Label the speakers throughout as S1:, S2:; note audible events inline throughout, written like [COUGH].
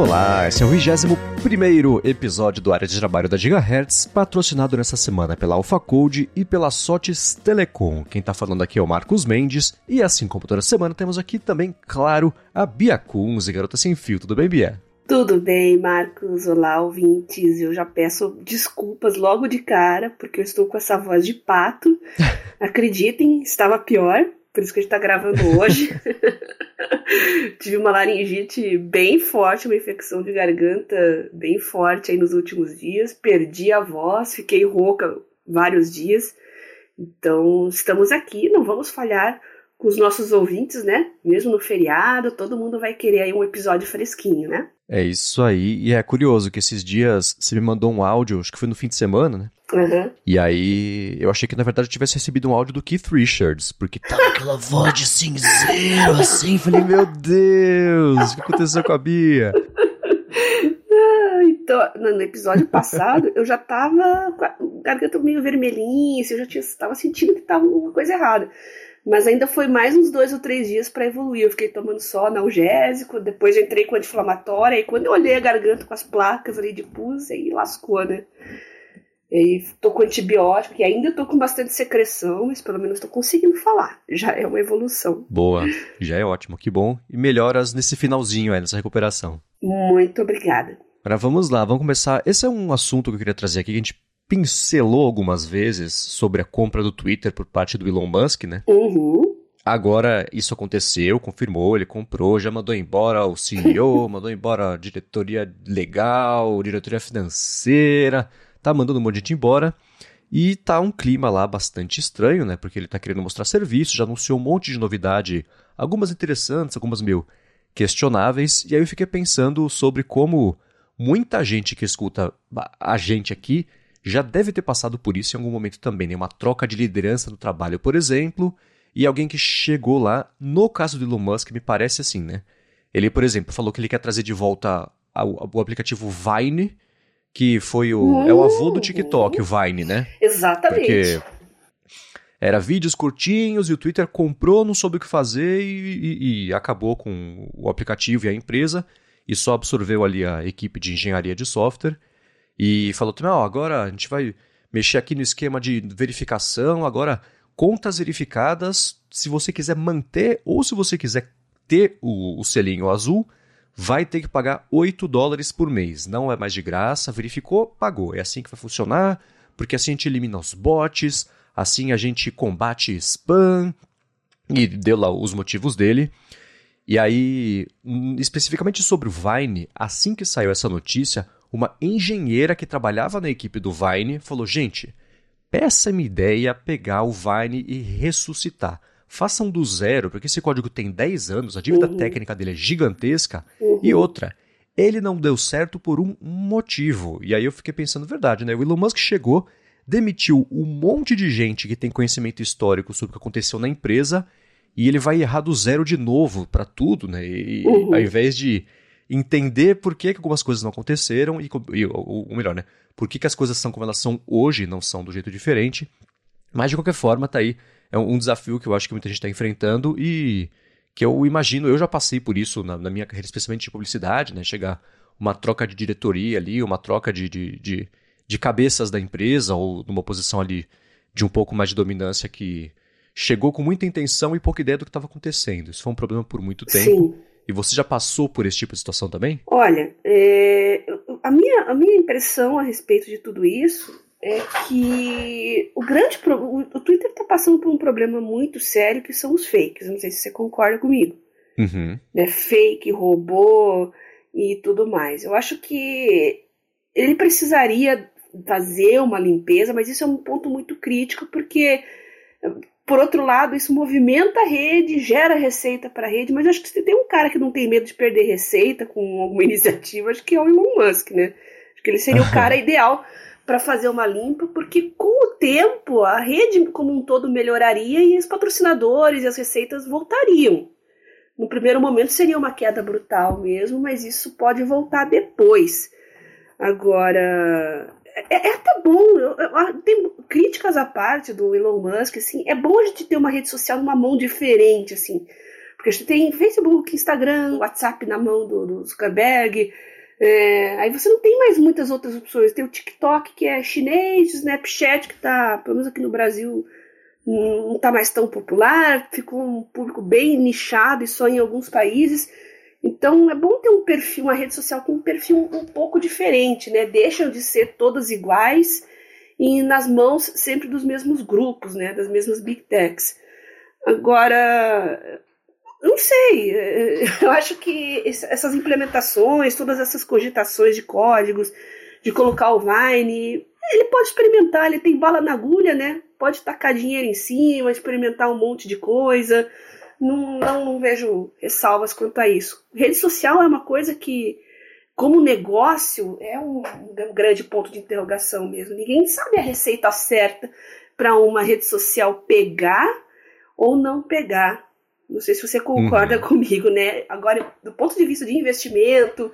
S1: Olá, esse é o 21 episódio do Área de Trabalho da Gigahertz, patrocinado nessa semana pela AlphaCode e pela Sotes Telecom. Quem tá falando aqui é o Marcos Mendes, e assim como toda semana temos aqui também, claro, a Bia Kunze, garota sem fio. Tudo bem, Bia?
S2: Tudo bem, Marcos. Olá, ouvintes. Eu já peço desculpas logo de cara, porque eu estou com essa voz de pato. [LAUGHS] Acreditem, estava pior, por isso que a gente está gravando hoje. [LAUGHS] Tive uma laringite bem forte, uma infecção de garganta bem forte aí nos últimos dias. Perdi a voz, fiquei rouca vários dias. Então, estamos aqui, não vamos falhar com os nossos ouvintes, né? Mesmo no feriado, todo mundo vai querer aí um episódio fresquinho, né?
S1: É isso aí. E é curioso que esses dias você me mandou um áudio, acho que foi no fim de semana, né?
S2: Uhum.
S1: E aí eu achei que na verdade eu tivesse recebido um áudio do Keith Richards, porque tava aquela voz de cinzeiro assim. Falei, meu Deus, o que aconteceu com a Bia?
S2: Então, no episódio passado eu já tava com a garganta meio vermelhinha, assim, eu já tinha, tava sentindo que tava uma coisa errada. Mas ainda foi mais uns dois ou três dias para evoluir. Eu fiquei tomando só analgésico, depois entrei com anti-inflamatória, e quando eu olhei a garganta com as placas ali de pus, aí lascou, né? E tô com antibiótico, e ainda tô com bastante secreção, mas pelo menos tô conseguindo falar. Já é uma evolução.
S1: Boa, já é ótimo, que bom. E melhoras nesse finalzinho aí, nessa recuperação.
S2: Muito obrigada.
S1: Agora vamos lá, vamos começar. Esse é um assunto que eu queria trazer aqui, que a gente pincelou algumas vezes sobre a compra do Twitter por parte do Elon Musk, né?
S2: Uhum.
S1: Agora isso aconteceu, confirmou, ele comprou, já mandou embora o CEO, [LAUGHS] mandou embora a diretoria legal, diretoria financeira, tá mandando um monte de gente embora. E tá um clima lá bastante estranho, né? Porque ele tá querendo mostrar serviço, já anunciou um monte de novidade, algumas interessantes, algumas meio questionáveis. E aí eu fiquei pensando sobre como muita gente que escuta a gente aqui já deve ter passado por isso em algum momento também, né? Uma troca de liderança no trabalho, por exemplo, e alguém que chegou lá, no caso do Elon Musk, me parece assim, né? Ele, por exemplo, falou que ele quer trazer de volta o aplicativo Vine, que foi o. É o avô do TikTok, o Vine, né?
S2: Exatamente.
S1: Porque era vídeos curtinhos e o Twitter comprou, não soube o que fazer e, e, e acabou com o aplicativo e a empresa e só absorveu ali a equipe de engenharia de software e falou oh, agora a gente vai mexer aqui no esquema de verificação, agora contas verificadas, se você quiser manter ou se você quiser ter o, o selinho azul, vai ter que pagar 8 dólares por mês. Não é mais de graça, verificou, pagou. É assim que vai funcionar, porque assim a gente elimina os bots, assim a gente combate spam, e deu lá os motivos dele. E aí, hum, especificamente sobre o Vine, assim que saiu essa notícia, uma engenheira que trabalhava na equipe do Vine falou: gente, peça-me ideia pegar o Vine e ressuscitar. Façam do zero, porque esse código tem 10 anos, a dívida uhum. técnica dele é gigantesca. Uhum. E outra, ele não deu certo por um motivo. E aí eu fiquei pensando, verdade, né? O Elon Musk chegou, demitiu um monte de gente que tem conhecimento histórico sobre o que aconteceu na empresa, e ele vai errar do zero de novo para tudo, né? E uhum. ao invés de entender por que, que algumas coisas não aconteceram e, e ou, melhor, né? Por que, que as coisas são como elas são hoje, não são do jeito diferente. Mas de qualquer forma, tá aí. É um, desafio que eu acho que muita gente está enfrentando e que eu imagino, eu já passei por isso na, na, minha carreira, especialmente de publicidade, né? Chegar uma troca de diretoria ali, uma troca de, de, de, de cabeças da empresa ou numa posição ali de um pouco mais de dominância que chegou com muita intenção e pouca ideia do que estava acontecendo. Isso foi um problema por muito tempo.
S2: Sim.
S1: E você já passou por esse tipo de situação também?
S2: Olha, é, a, minha, a minha impressão a respeito de tudo isso é que o grande o, o Twitter está passando por um problema muito sério que são os fakes. Não sei se você concorda comigo.
S1: Uhum.
S2: Né, fake, robô e tudo mais. Eu acho que ele precisaria fazer uma limpeza, mas isso é um ponto muito crítico porque por outro lado, isso movimenta a rede, gera receita para a rede, mas acho que se tem um cara que não tem medo de perder receita com alguma [LAUGHS] iniciativa, acho que é o Elon Musk, né? Acho que ele seria o cara ideal para fazer uma limpa, porque com o tempo a rede como um todo melhoraria e os patrocinadores e as receitas voltariam. No primeiro momento seria uma queda brutal mesmo, mas isso pode voltar depois. Agora, é, é até bom, eu, eu, tem críticas à parte do Elon Musk, assim, é bom a gente ter uma rede social numa mão diferente, assim, Porque a gente tem Facebook, Instagram, WhatsApp na mão do, do Zuckerberg. É, aí você não tem mais muitas outras opções. Tem o TikTok, que é chinês, o Snapchat, que está, pelo menos aqui no Brasil, não está mais tão popular, ficou um público bem nichado e só em alguns países. Então é bom ter um perfil, uma rede social com um perfil um pouco diferente, né? Deixam de ser todas iguais e nas mãos sempre dos mesmos grupos, né? Das mesmas big techs. Agora, não sei, [LAUGHS] eu acho que essas implementações, todas essas cogitações de códigos, de colocar o Vine, ele pode experimentar, ele tem bala na agulha, né? Pode tacar dinheiro em cima, experimentar um monte de coisa. Não, não, não vejo ressalvas quanto a isso. Rede social é uma coisa que, como negócio, é um, um grande ponto de interrogação mesmo. Ninguém sabe a receita certa para uma rede social pegar ou não pegar. Não sei se você concorda uhum. comigo, né? Agora, do ponto de vista de investimento,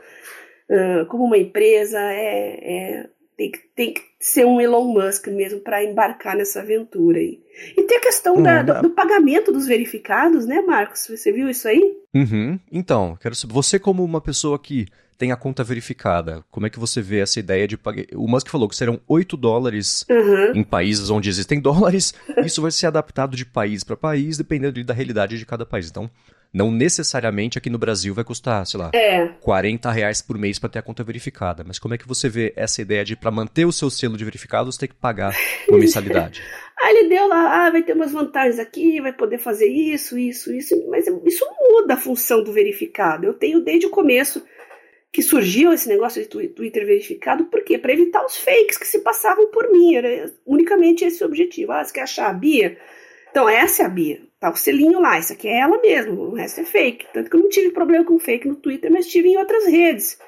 S2: uh, como uma empresa, é, é tem que, tem que ser um Elon Musk mesmo para embarcar nessa aventura aí. E tem a questão hum, da, do, do, pagamento dos verificados, né, Marcos? Você viu isso aí?
S1: Uhum. Então, quero saber, você como uma pessoa que tem a conta verificada, como é que você vê essa ideia de pagar? O Musk falou que serão 8 dólares uhum. em países onde existem dólares. [LAUGHS] Isso vai ser adaptado de país para país, dependendo da realidade de cada país. Então, não necessariamente aqui no Brasil vai custar, sei lá, é. 40 reais por mês para ter a conta verificada. Mas como é que você vê essa ideia de para manter o seu selo de verificado você tem que pagar uma mensalidade? [LAUGHS]
S2: Aí ele deu lá, ah, vai ter umas vantagens aqui, vai poder fazer isso, isso, isso, mas isso muda a função do verificado. Eu tenho desde o começo que surgiu esse negócio de Twitter verificado, por quê? Para evitar os fakes que se passavam por mim, era unicamente esse o objetivo. Ah, você quer achar a Bia? Então, essa é a Bia. Tá o selinho lá, isso aqui é ela mesmo, o resto é fake. Tanto que eu não tive problema com fake no Twitter, mas tive em outras redes.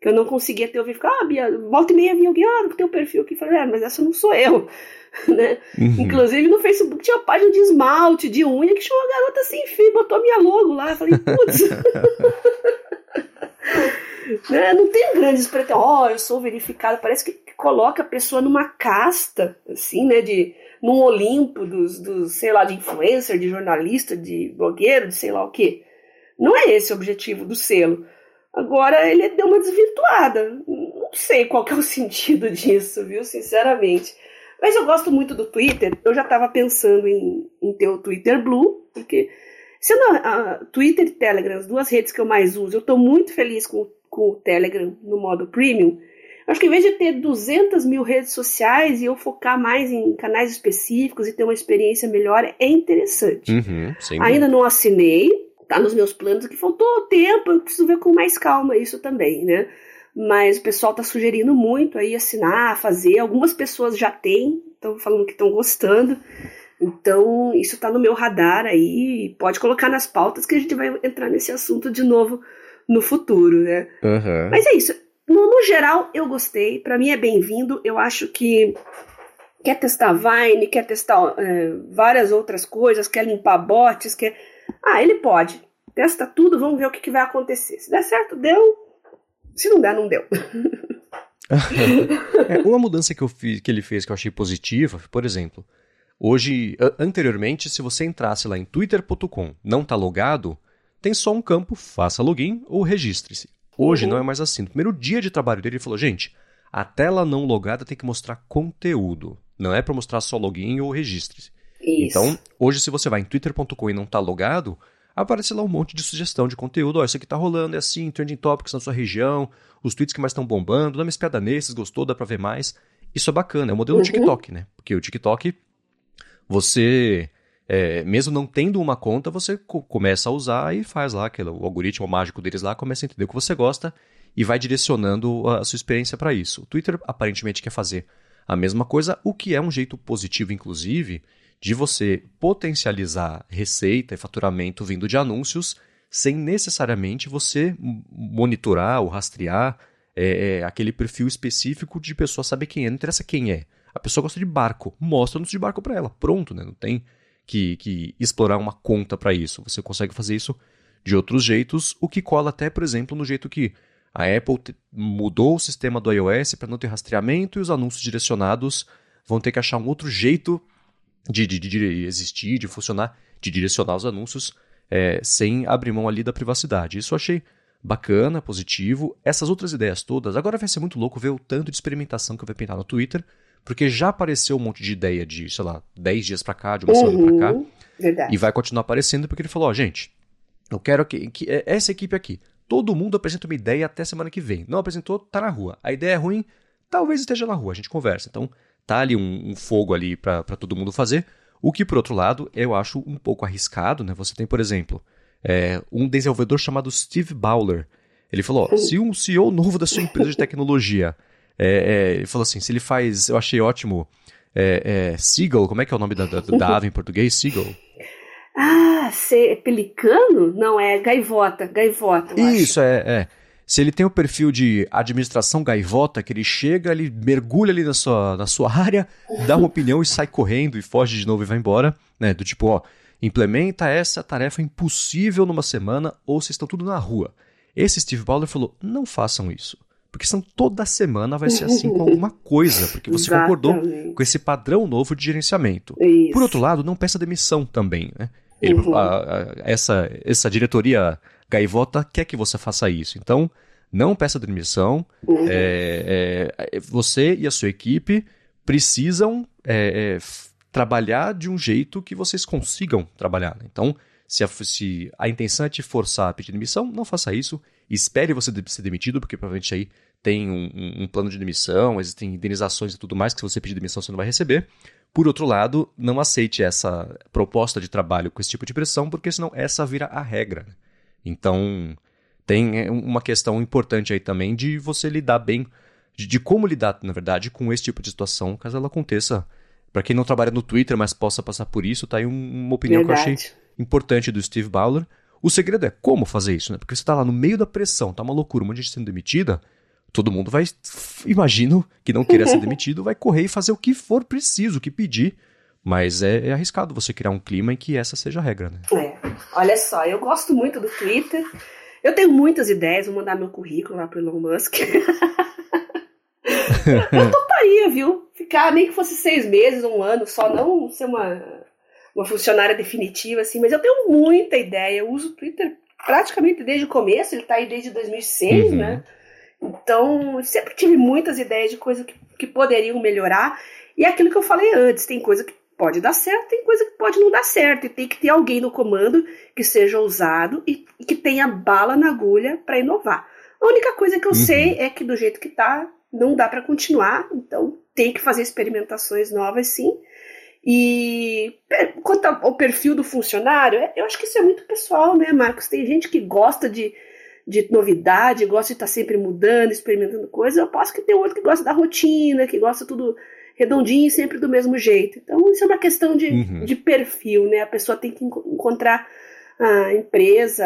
S2: Que eu não conseguia ter ouvido ficar, ah, Bia, volta e meia vinha alguém, ah, tem um perfil aqui. Falei, ah, mas essa não sou eu. [LAUGHS] né? Uhum. Inclusive no Facebook tinha uma página de esmalte, de unha, que chamou a garota sem fio, botou minha logo lá. Eu falei, putz. [LAUGHS] né? Não tem grandes pretensões, oh, eu sou verificado. Parece que coloca a pessoa numa casta, assim, né? De num Olimpo dos, dos, sei lá, de influencer, de jornalista, de blogueiro, de sei lá o quê. Não é esse o objetivo do selo. Agora ele deu uma desvirtuada. Não sei qual é o [LAUGHS] sentido disso, viu? Sinceramente. Mas eu gosto muito do Twitter. Eu já estava pensando em, em, ter o Twitter Blue, porque sendo a, a, Twitter e Telegram as duas redes que eu mais uso, eu estou muito feliz com, com o Telegram no modo premium. Acho que em vez de ter 200 mil redes sociais e eu focar mais em canais específicos e ter uma experiência melhor, é interessante. Uhum, Ainda não assinei, tá nos meus planos, que faltou tempo, eu preciso ver com mais calma isso também, né? Mas o pessoal tá sugerindo muito aí assinar, fazer. Algumas pessoas já têm, estão falando que estão gostando. Então, isso está no meu radar aí. Pode colocar nas pautas que a gente vai entrar nesse assunto de novo no futuro, né? Uhum. Mas é isso. No, no geral, eu gostei. Para mim é bem-vindo. Eu acho que quer testar Vine, quer testar é, várias outras coisas, quer limpar bots, quer. Ah, ele pode. Testa tudo, vamos ver o que, que vai acontecer. Se der certo, deu. Se não der, não deu. [LAUGHS]
S1: é, uma mudança que, eu fiz, que ele fez que eu achei positiva, por exemplo, hoje, anteriormente, se você entrasse lá em twitter.com, não está logado, tem só um campo, faça login ou registre-se. Hoje uhum. não é mais assim. No primeiro dia de trabalho dele, ele falou: gente, a tela não logada tem que mostrar conteúdo. Não é para mostrar só login ou registre-se. Então, hoje, se você vai em twitter.com e não está logado, aparece lá um monte de sugestão de conteúdo. Ó, isso aqui tá rolando, é assim, trending topics na sua região, os tweets que mais estão bombando, dá uma espiada nesses, gostou, dá pra ver mais. Isso é bacana, é o modelo uhum. TikTok, né? Porque o TikTok, você é, mesmo não tendo uma conta, você co começa a usar e faz lá aquele, o algoritmo mágico deles lá, começa a entender o que você gosta e vai direcionando a sua experiência para isso. O Twitter aparentemente quer fazer a mesma coisa, o que é um jeito positivo, inclusive, de você potencializar receita e faturamento vindo de anúncios sem necessariamente você monitorar ou rastrear é, é, aquele perfil específico de pessoa saber quem é. Não interessa quem é. A pessoa gosta de barco, mostra anúncio de barco para ela. Pronto, né? Não tem que, que explorar uma conta para isso. Você consegue fazer isso de outros jeitos, o que cola até, por exemplo, no jeito que a Apple mudou o sistema do iOS para não ter rastreamento e os anúncios direcionados vão ter que achar um outro jeito de, de, de existir, de funcionar, de direcionar os anúncios é, sem abrir mão ali da privacidade. Isso eu achei bacana, positivo. Essas outras ideias todas, agora vai ser muito louco ver o tanto de experimentação que vai pintar no Twitter, porque já apareceu um monte de ideia de, sei lá, 10 dias pra cá, de uma uhum, semana pra cá. Verdade. E vai continuar aparecendo porque ele falou, ó, oh, gente, eu quero que, que é, essa equipe aqui, todo mundo apresenta uma ideia até semana que vem. Não apresentou, tá na rua. A ideia é ruim, talvez esteja na rua, a gente conversa. Então, tá ali um, um fogo ali para todo mundo fazer. O que, por outro lado, eu acho um pouco arriscado, né? Você tem, por exemplo, é, um desenvolvedor chamado Steve Bowler. Ele falou: ó, se um CEO novo da sua empresa de tecnologia, é, é, ele falou assim, se ele faz, eu achei ótimo, é, é Seagull, como é que é o nome da, da, da [LAUGHS] ave em português? Seagull.
S2: Ah, é pelicano? Não, é gaivota, gaivota.
S1: Isso, é, é. Se ele tem o perfil de administração gaivota, que ele chega, ele mergulha ali na sua, na sua área, dá uma opinião e sai correndo e foge de novo e vai embora, né? Do tipo, ó, Implementa essa tarefa impossível numa semana ou vocês estão tudo na rua. Esse Steve Ballmer falou: não façam isso. Porque senão toda semana vai ser assim com alguma [LAUGHS] coisa, porque você concordou com esse padrão novo de gerenciamento. Isso. Por outro lado, não peça demissão também. Né? Ele, uhum. a, a, essa, essa diretoria gaivota quer que você faça isso. Então, não peça demissão. Uhum. É, é, você e a sua equipe precisam é, é trabalhar de um jeito que vocês consigam trabalhar. Né? Então, se a, se a, intenção é te forçar a pedir demissão, não faça isso. Espere você ser demitido, porque provavelmente aí tem um, um, um, plano de demissão, existem indenizações e tudo mais que se você pedir demissão você não vai receber. Por outro lado, não aceite essa proposta de trabalho com esse tipo de pressão, porque senão essa vira a regra. Então, tem é, uma questão importante aí também de você lidar bem, de, de como lidar, na verdade, com esse tipo de situação, caso ela aconteça para quem não trabalha no Twitter, mas possa passar por isso, tá aí uma opinião Verdade. que eu achei importante do Steve Bowler. O segredo é como fazer isso, né? Porque você tá lá no meio da pressão, tá uma loucura, um monte de gente sendo demitida, todo mundo vai, imagino que não queira ser [LAUGHS] demitido, vai correr e fazer o que for preciso, o que pedir. Mas é, é, arriscado você criar um clima em que essa seja a regra, né?
S2: É. Olha só, eu gosto muito do Twitter. Eu tenho muitas ideias, vou mandar meu currículo lá pro Elon Musk. [LAUGHS] eu toparia, viu? ficar, nem que fosse seis meses, um ano, só não ser uma, uma funcionária definitiva, assim, mas eu tenho muita ideia. Eu uso o Twitter praticamente desde o começo, ele está aí desde 2006, uhum. né? Então, sempre tive muitas ideias de coisas que, que poderiam melhorar. E é aquilo que eu falei antes, tem coisa que pode dar certo, tem coisa que pode não dar certo. E tem que ter alguém no comando que seja ousado e, e que tenha bala na agulha para inovar. A única coisa que eu uhum. sei é que do jeito que tá, não dá para continuar, então tem que fazer experimentações novas, sim. E quanto ao perfil do funcionário, é, eu acho que isso é muito pessoal, né, Marcos? Tem gente que gosta de, de novidade, gosta de estar sempre mudando, experimentando coisas. Eu posso que tem outro que gosta da rotina, que gosta tudo redondinho e sempre do mesmo jeito. Então, isso é uma questão de, uhum. de perfil, né? A pessoa tem que encontrar a empresa,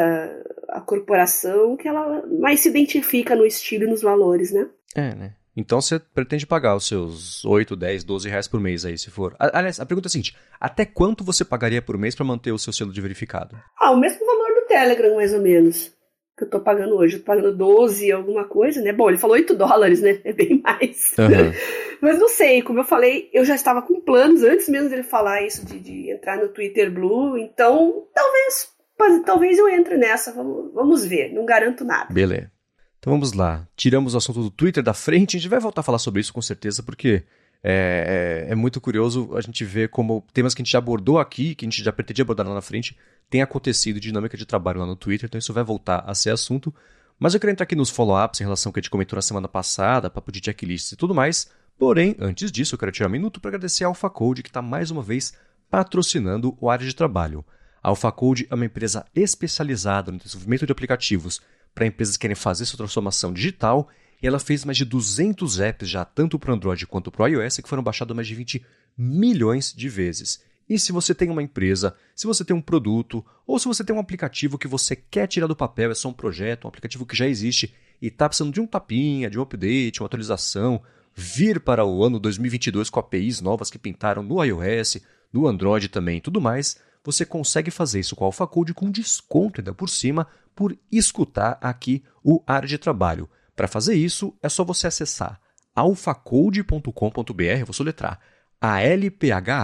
S2: a corporação que ela mais se identifica no estilo e nos valores, né?
S1: É, né? Então você pretende pagar os seus 8, 10, 12 reais por mês aí, se for. Aliás, a pergunta é a seguinte: até quanto você pagaria por mês para manter o seu selo de verificado?
S2: Ah, o mesmo valor do Telegram, mais ou menos. Que eu tô pagando hoje. Eu tô pagando 12 alguma coisa, né? Bom, ele falou 8 dólares, né? [LAUGHS] É bem mais. Uhum. [LAUGHS] Mas não sei, como eu falei, eu já estava com planos antes mesmo dele falar isso de, de entrar no Twitter Blue. Então, talvez. Talvez eu entre nessa, vamos, vamos ver, não garanto nada.
S1: Beleza. Então vamos lá. Tiramos o assunto do Twitter da frente. A gente vai voltar a falar sobre isso com certeza, porque é, é, é, muito curioso a gente ver como temas que a gente já abordou aqui, que a gente já pretendia abordar lá na frente, tem acontecido dinâmica de trabalho lá no Twitter. Então isso vai voltar a ser assunto. Mas eu queria entrar aqui nos follow-ups em relação ao que a gente comentou na semana passada, papo de checklists e tudo mais. Porém, antes disso, eu quero tirar um minuto para agradecer a AlphaCode, que está mais uma vez patrocinando o área de trabalho. A AlphaCode é uma empresa especializada no desenvolvimento de aplicativos para empresas que querem fazer sua transformação digital e ela fez mais de 200 apps já, tanto para Android quanto para iOS, que foram baixados mais de 20 milhões de vezes. E se você tem uma empresa, se você tem um produto, ou se você tem um aplicativo que você quer tirar do papel, é só um projeto, um aplicativo que já existe e está precisando de um tapinha, de um update, uma atualização, vir para o ano 2022 com APIs novas que pintaram no iOS, no Android também e tudo mais, você consegue fazer isso com a AlphaCode com desconto ainda por cima por escutar aqui o área de trabalho. Para fazer isso, é só você acessar alphacode.com.br, vou soletrar, alphacode.com.br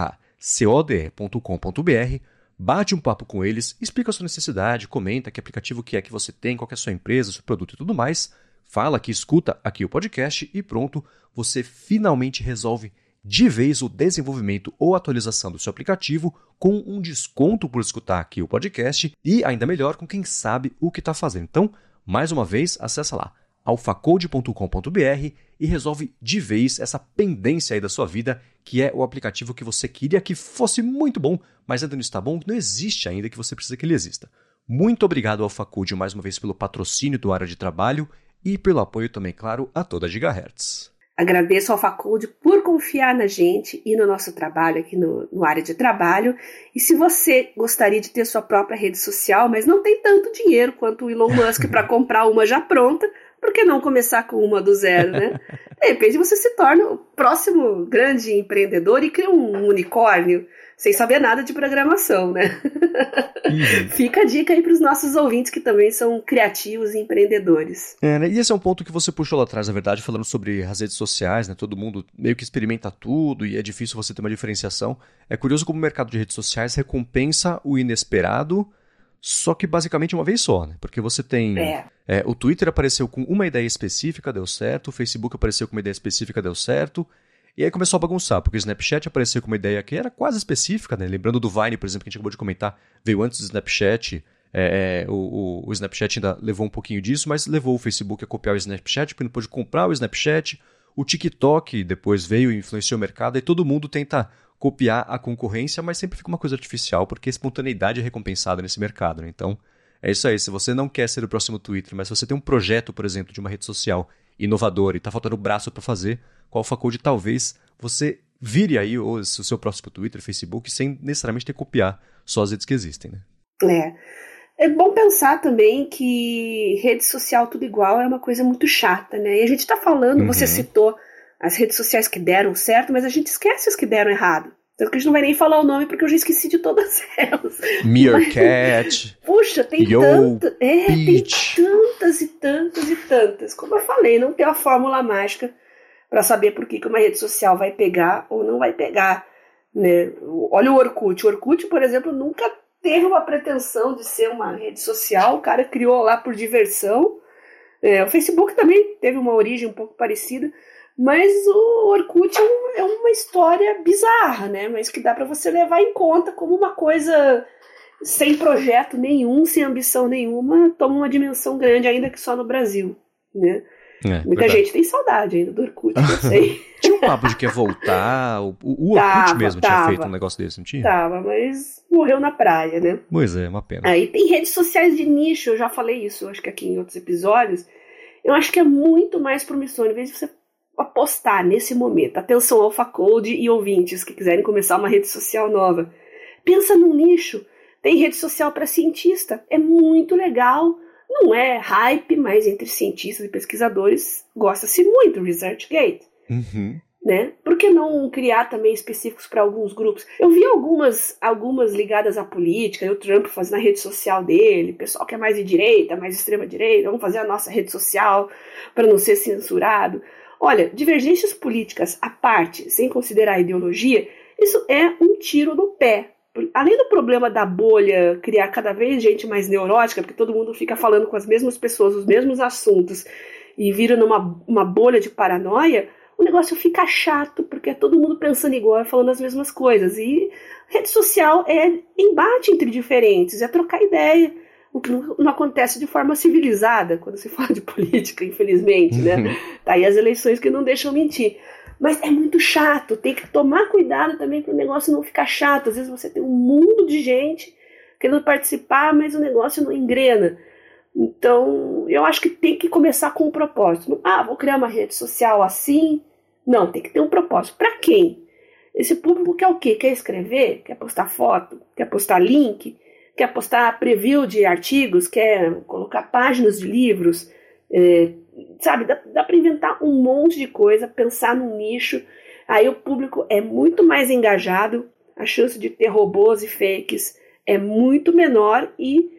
S1: bate um papo com eles, explica a sua necessidade, comenta que aplicativo que é que você tem, qual é a sua empresa, seu produto e tudo mais. Fala que escuta aqui o podcast e pronto, você finalmente resolve de vez o desenvolvimento ou atualização do seu aplicativo com um desconto por escutar aqui o podcast e ainda melhor com quem sabe o que está fazendo. Então, mais uma vez, acessa lá alfacode.com.br e resolve de vez essa pendência aí da sua vida, que é o aplicativo que você queria que fosse muito bom, mas ainda não está bom, não existe ainda que você precisa que ele exista. Muito obrigado ao Facode mais uma vez pelo patrocínio do área de trabalho e pelo apoio também, claro, a toda a Gigahertz.
S2: Agradeço ao Facode por confiar na gente e no nosso trabalho aqui no, no, área de trabalho. E se você gostaria de ter sua própria rede social, mas não tem tanto dinheiro quanto o Elon Musk para [LAUGHS] comprar uma já pronta, por que não começar com uma do zero, né? De repente você se torna o próximo grande empreendedor e cria um unicórnio sem saber nada de programação, né? Uhum. [LAUGHS] Fica a dica aí para os nossos ouvintes que também são criativos e empreendedores.
S1: É, né? E esse é um ponto que você puxou lá atrás, na verdade, falando sobre as redes sociais, né? Todo mundo meio que experimenta tudo e é difícil você ter uma diferenciação. É curioso como o mercado de redes sociais recompensa o inesperado só que basicamente uma vez só, né? Porque você tem. É. É, o Twitter apareceu com uma ideia específica, deu certo. O Facebook apareceu com uma ideia específica, deu certo. E aí começou a bagunçar, porque o Snapchat apareceu com uma ideia que era quase específica, né? Lembrando do Vine, por exemplo, que a gente acabou de comentar, veio antes do Snapchat. É, é, o, o, o, Snapchat ainda levou um pouquinho disso, mas levou o Facebook a copiar o Snapchat, porque não pôde comprar o Snapchat. O TikTok depois veio e influenciou o mercado, e todo mundo tenta copiar a concorrência, mas sempre fica uma coisa artificial, porque a espontaneidade é recompensada nesse mercado. Né? Então, é isso aí. Se você não quer ser o próximo Twitter, mas se você tem um projeto, por exemplo, de uma rede social inovadora e está faltando braço para fazer, com a AlphaCode talvez você vire aí o seu próximo Twitter, Facebook, sem necessariamente ter que copiar só as redes que existem. Né?
S2: É. É bom pensar também que rede social tudo igual é uma coisa muito chata, né? E a gente está falando, uhum. você citou as redes sociais que deram certo, mas a gente esquece as que deram errado. Tanto que a gente não vai nem falar o nome porque eu já esqueci de todas [LAUGHS] elas.
S1: Meerkat. [LAUGHS]
S2: Puxa, tem
S1: Yo,
S2: tanta, é, tem tantas e tantas e tantas. Como eu falei, não tem a fórmula mágica para saber por que, que uma rede social vai pegar ou não vai pegar. Né? Olha o Orkut. O Orkut, por exemplo, nunca teve uma pretensão de ser uma rede social. O cara criou lá por diversão. É, o Facebook também teve uma origem um pouco parecida. Mas o Orkut é, é uma história bizarra, né? Mas que dá para você levar em conta como uma coisa sem projeto nenhum, sem ambição nenhuma, toma uma dimensão grande, ainda que só no Brasil, né? É, Muita verdade. gente tem saudade ainda do Orkut, eu [LAUGHS] sei.
S1: tinha um papo de que ia voltar, o, o Orkut tava, mesmo tava, tinha feito um negócio desse, não tinha?
S2: Tava, mas morreu na praia, né?
S1: Pois é, uma pena.
S2: Aí tem redes sociais de nicho, eu já falei isso, acho que aqui em outros episódios. Eu acho que é muito mais promissor, em vez de você apostar nesse momento. Atenção, Alpha Code e ouvintes que quiserem começar uma rede social nova. Pensa num nicho. Tem rede social para cientista. É muito legal. Não é hype, mas entre cientistas e pesquisadores gosta-se muito ResearchGate.
S1: Uhum.
S2: Né? Por que não criar também específicos para alguns grupos? Eu vi algumas, algumas ligadas à política, o Trump fazendo a rede social dele, pessoal que é mais de direita, mais extrema direita, vamos fazer a nossa rede social para não ser censurado. Olha, divergências políticas à parte, sem considerar a ideologia, isso é um tiro no pé. Além do problema da bolha criar cada vez gente mais neurótica, porque todo mundo fica falando com as mesmas pessoas, os mesmos assuntos, e vira numa uma bolha de paranoia, o negócio fica chato, porque é todo mundo pensando igual, falando as mesmas coisas. E rede social é embate entre diferentes, é trocar ideia o que não, acontece de forma civilizada quando se [LAUGHS] fala de política, infelizmente, né? Uhum. Tá aí as eleições que não deixam mentir. Mas é muito chato, tem que tomar cuidado também para o negócio não ficar chato. Às vezes você tem um mundo de gente querendo participar, mas o negócio não engrena. Então, eu acho que tem que começar com um propósito. Ah, vou criar uma rede social assim. Não, tem que ter um propósito. Para quem? Esse público quer o quê? Quer escrever? Quer postar foto? Quer postar link? Quer postar preview de artigos, quer colocar páginas de livros, é, sabe? Dá, dá para inventar um monte de coisa, pensar num nicho. Aí o público é muito mais engajado, a chance de ter robôs e fakes é muito menor e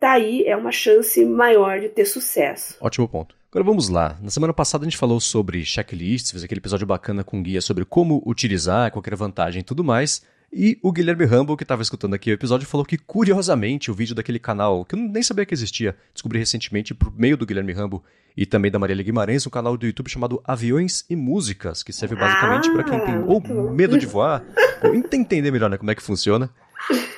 S2: tá aí é uma chance maior de ter sucesso.
S1: Ótimo ponto. Agora vamos lá. Na semana passada a gente falou sobre checklists, fez aquele episódio bacana com guia sobre como utilizar, qualquer vantagem e tudo mais. E o Guilherme Rambo, que estava escutando aqui o episódio, falou que, curiosamente, o vídeo daquele canal, que eu nem sabia que existia, descobri recentemente por meio do Guilherme Rambo e também da Marília Guimarães, um canal do YouTube chamado Aviões e Músicas, que serve basicamente ah, para quem tem ou medo de voar, ou [LAUGHS] entender melhor né, como é que funciona.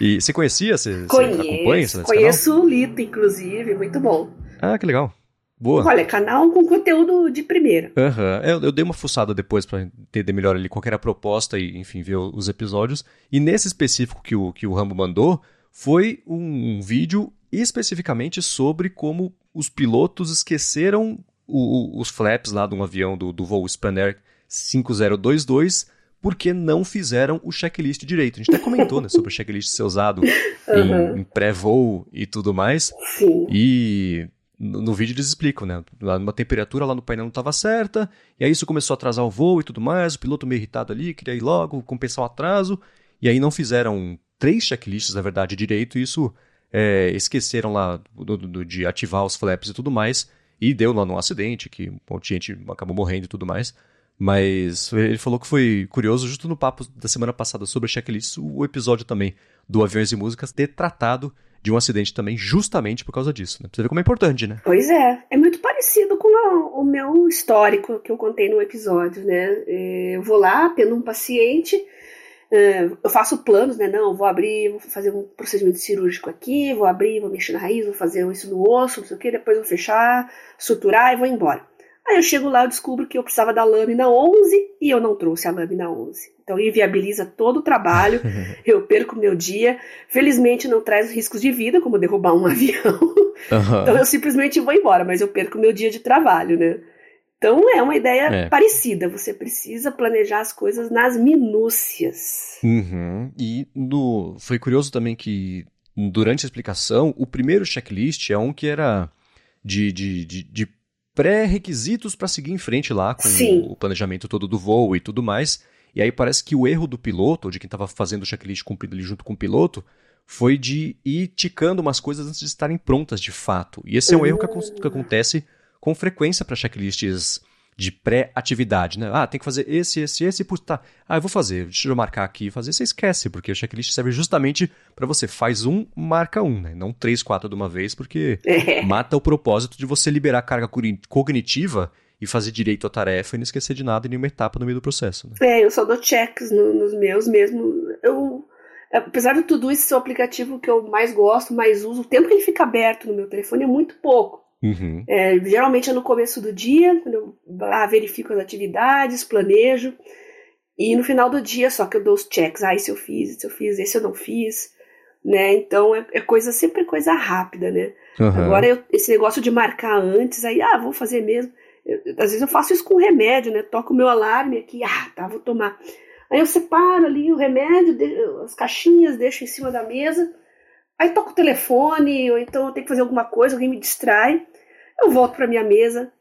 S1: E você conhecia? Você,
S2: Conheço, você acompanha Conheço o Lito, inclusive, muito bom.
S1: Ah, que legal. Boa.
S2: Olha, canal com conteúdo de primeira.
S1: Aham. Uhum. Eu, eu, dei uma fuçada depois para entender melhor ali qual era a proposta e, enfim, ver os episódios. E nesse específico que o, que o Rambo mandou, foi um, um vídeo especificamente sobre como os pilotos esqueceram o, o, os flaps lá de um avião do, do voo Spanair 5022 porque não fizeram o checklist direito. A gente até comentou né, sobre o checklist ser usado uhum. [LAUGHS] em, em pré-voo e tudo mais.
S2: Sim.
S1: E no, vídeo eles explicam, né? Uma temperatura lá no painel não estava certa, e aí isso começou a atrasar o voo e tudo mais, o piloto meio irritado ali, queria ir logo, compensar o atraso, e aí não fizeram três checklists, na verdade, direito, e isso é, esqueceram lá do, do, de ativar os flaps e tudo mais, e deu lá num acidente, que um monte de gente acabou morrendo e tudo mais. Mas ele falou que foi curioso, justo no papo da semana passada sobre checklist, o episódio também do Aviões e Músicas ter tratado de um acidente também, justamente por causa disso. Né? Pra você ver como é importante, né?
S2: Pois é. É muito parecido com o, meu histórico que eu contei no episódio, né? É, eu vou lá, tendo um paciente, é, eu faço planos, né? Não, vou abrir, vou fazer um procedimento cirúrgico aqui, vou abrir, vou mexer na raiz, vou fazer isso no osso, não sei o que, depois vou fechar, suturar e vou embora. Aí eu chego lá e descubro que eu precisava da lâmina 11 e eu não trouxe a lâmina 11. Então inviabiliza todo o trabalho, [LAUGHS] eu perco meu dia. Felizmente não traz riscos de vida, como derrubar um [LAUGHS] avião. Uhum. Então eu simplesmente vou embora, mas eu perco meu dia de trabalho, né? Então é uma ideia é. parecida. Você precisa planejar as coisas nas minúcias.
S1: Uhum. E no... foi curioso também que durante a explicação, o primeiro checklist é um que era de, de, de, de pré-requisitos para seguir em frente lá com Sim. o planejamento todo do voo e tudo mais. E aí parece que o erro do piloto, ou de quem estava fazendo o checklist cumprido ali junto com o piloto, foi de ir ticando umas coisas antes de estarem prontas de fato. E esse é um erro que, que acontece com frequência para checklists de pré-atividade, né? Ah, tem que fazer esse, esse, esse, putz, tá. Ah, eu vou fazer, deixa eu marcar aqui e fazer. Você esquece, porque o checklist serve justamente para você faz um, marca um, né? Não três, quatro de uma vez, porque é. mata o propósito de você liberar carga cognitiva e fazer direito à tarefa e não esquecer de nada em nenhuma etapa no meio do processo. Né?
S2: É, eu só dou checks no, nos meus mesmo. Eu, apesar de tudo isso ser o aplicativo que eu mais gosto, mais uso, o tempo que ele fica aberto no meu telefone é muito pouco.
S1: Uhum.
S2: É, geralmente é no começo do dia, quando eu lá verifico as atividades, planejo. E no final do dia só que eu dou os checks. Ah, esse eu fiz, esse eu fiz, esse eu não fiz. Né? Então é, é coisa sempre coisa rápida, né? Uhum. Agora eu, esse negócio de marcar antes, aí, ah, vou fazer mesmo. Eu, às vezes eu faço isso com remédio, né? Toco o meu alarme aqui, ah, tá, vou tomar. Aí eu separo ali o remédio, as caixinhas, deixo em cima da mesa. Aí toco o telefone, ou então eu tenho que fazer alguma coisa, alguém me distrai. Eu volto para minha mesa.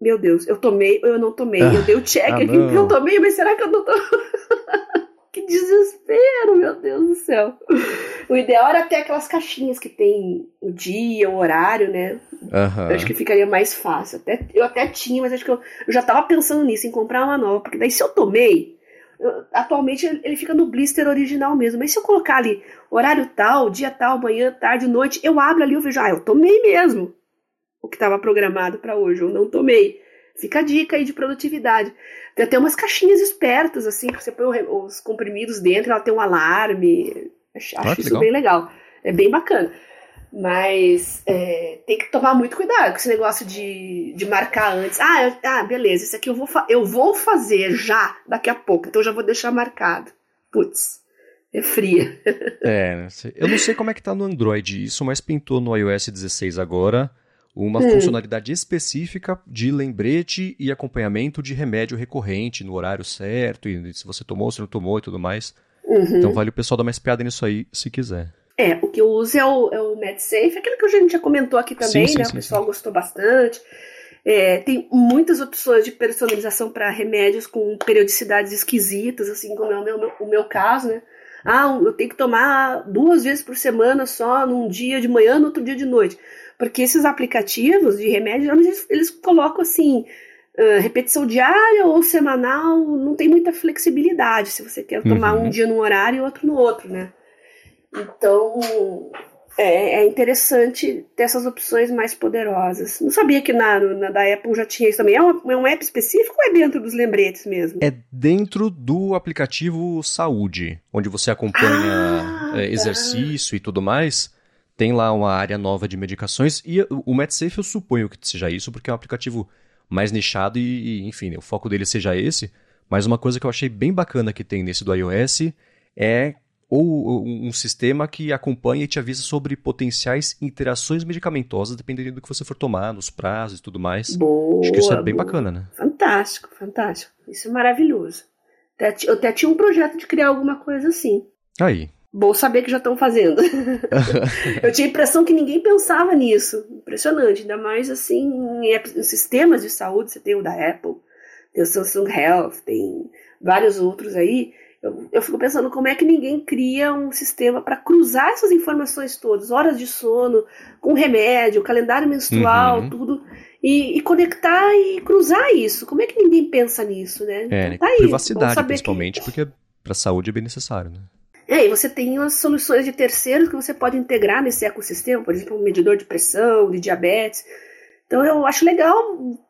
S2: Meu Deus, eu tomei ou eu não tomei? Ah, eu dei o check ah, aqui que eu tomei, mas será que eu não tô. [LAUGHS] que desespero, meu Deus do céu. O ideal era ter aquelas caixinhas que tem o dia, o horário, né?
S1: Uhum.
S2: Eu acho que ficaria mais fácil. Até, eu até tinha, mas acho que eu, eu já tava pensando nisso, em comprar uma nova. Porque daí se eu tomei, eu, atualmente ele fica no blister original mesmo. Mas se eu colocar ali horário tal, dia tal, manhã, tarde, noite, eu abro ali e vejo, ah, eu tomei mesmo o que estava programado para hoje, eu não tomei. Fica a dica aí de produtividade. Tem até umas caixinhas espertas, assim, que você põe os comprimidos dentro, ela tem um alarme. Acho, ah, isso legal. bem legal. É bem bacana. Mas é, tem que tomar muito cuidado com esse negócio de, de marcar antes. Ah, eu, ah, beleza, isso aqui eu vou, eu vou fazer já daqui a pouco, então já vou deixar marcado. Putz, é fria. [LAUGHS]
S1: é, eu não sei como é que tá no Android isso, mas pintou no iOS 16 agora uma hum. funcionalidade específica de lembrete e acompanhamento de remédio recorrente no horário certo, e se você tomou, se não tomou e tudo mais.
S2: Uhum.
S1: Então vale o pessoal dar uma espiada nisso aí, se quiser.
S2: É, o que eu uso é o, é o MedSafe, aquele que a gente já comentou aqui também, sim, sim, né? Sim, o pessoal gostou bastante. É, tem muitas opções de personalização para remédios com periodicidades esquisitas, assim como é o meu, o meu caso, né? Ah, eu tenho que tomar duas vezes por semana só, num dia de manhã, no outro dia de noite. Porque esses aplicativos de remédio, eles, eles colocam assim, uh, repetição diária ou semanal, não tem muita flexibilidade se você quer tomar uhum. um dia num horário e outro no outro, né? Então, é, é, interessante ter essas opções mais poderosas. Não sabia que na, na da Apple já tinha isso também. É, uma, é um app específico ou é dentro dos lembretes mesmo?
S1: É dentro do aplicativo Saúde, onde você acompanha ah, é, tá. exercício tá. e tudo mais. Tem lá uma área nova de medicações e o MedSafe eu suponho que seja isso, porque é um aplicativo mais nichado e, e enfim, o foco dele seja esse. Mas uma coisa que eu achei bem bacana que tem nesse do iOS é ou um sistema que acompanha e te avisa sobre potenciais interações medicamentosas, dependendo do que você for tomar, nos prazos e tudo mais.
S2: Boa,
S1: Acho que isso é bem boa. bacana, né?
S2: Fantástico, fantástico. Isso é maravilhoso. Eu até tinha um projeto de criar alguma coisa assim.
S1: Aí.
S2: Bom saber que já estão fazendo. [LAUGHS] eu tinha a impressão que ninguém pensava nisso. Impressionante. Ainda mais assim, em sistemas de saúde, você tem o da Apple, tem o Samsung Health, tem vários outros aí eu, eu fico pensando como é que ninguém cria um sistema para cruzar essas informações todas, horas de sono, com remédio, calendário menstrual, uhum. tudo, e, e, conectar e cruzar isso. Como é que ninguém pensa nisso, né?
S1: É, então, tá aí, privacidade, principalmente, que... porque para a saúde é bem necessário, né?
S2: É, e você tem as soluções de terceiros que você pode integrar nesse ecossistema, por exemplo, um medidor de pressão, de diabetes. Então eu acho legal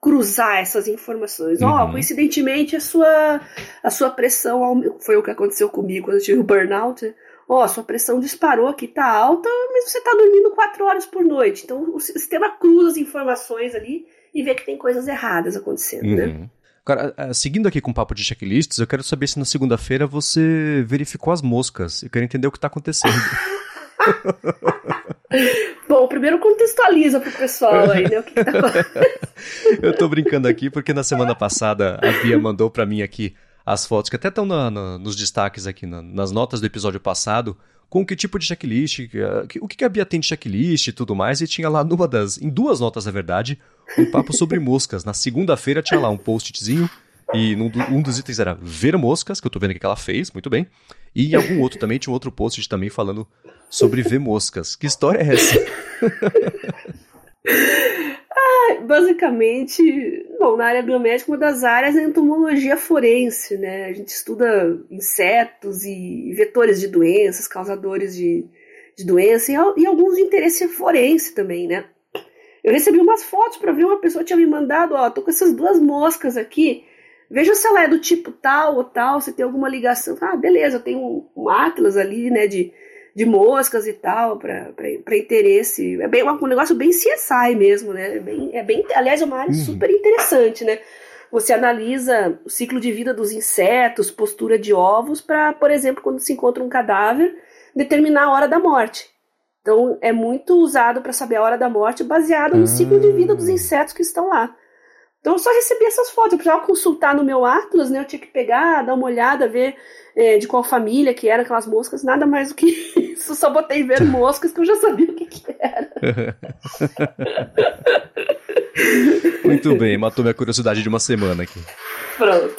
S2: cruzar essas informações. Ó, uhum. oh, coincidentemente a sua a sua pressão foi o que aconteceu comigo quando eu tive o burnout. Ó, oh, a sua pressão disparou aqui, tá alta, mas você tá dormindo quatro horas por noite. Então o sistema cruza as informações ali e vê que tem coisas erradas acontecendo, né? uhum. né?
S1: Agora, seguindo aqui com o papo de checklists, eu quero saber se na segunda-feira você verificou as moscas. Eu quero entender o que está acontecendo. [LAUGHS]
S2: Bom, primeiro contextualiza pro pessoal aí, né? O que, que tá [LAUGHS]
S1: Eu tô brincando aqui porque na semana passada a Bia mandou para mim aqui as fotos que até estão nos destaques aqui, na, nas notas do episódio passado, com que tipo de checklist, que, o que, que a Bia tem de checklist e tudo mais, e tinha lá numa das, em duas notas na verdade, um papo sobre moscas. Na segunda-feira tinha lá um post-itzinho e num, um dos itens era ver moscas, que eu tô vendo aqui que ela fez, muito bem. E algum outro também tinha um outro post também falando sobre ver moscas. Que história é essa? [LAUGHS]
S2: ah, basicamente, bom, na área biomédica, uma das áreas é a entomologia forense, né? A gente estuda insetos e vetores de doenças, causadores de, de doença e, e alguns de interesse forense também, né? Eu recebi umas fotos para ver uma pessoa tinha me mandado, ó, tô com essas duas moscas aqui Veja se ela é do tipo tal ou tal, se tem alguma ligação. Ah, beleza, tenho um, um atlas ali, né, de, de moscas e tal, para interesse. É bem, um negócio bem CSI mesmo, né? É bem, é bem, aliás, é uma área uhum. super interessante, né? Você analisa o ciclo de vida dos insetos, postura de ovos, para, por exemplo, quando se encontra um cadáver, determinar a hora da morte. Então, é muito usado para saber a hora da morte baseado no ciclo de vida dos ah. insetos que estão lá. Então eu só recebi essas fotos, eu precisava consultar no meu Atlas, né? Eu tinha que pegar, dar uma olhada, ver é, de qual família que eram aquelas moscas, nada mais do que [LAUGHS] isso. Só botei ver [LAUGHS] moscas que eu já sabia o que, que era.
S1: Muito bem, matou minha curiosidade de uma semana aqui.
S2: Pronto.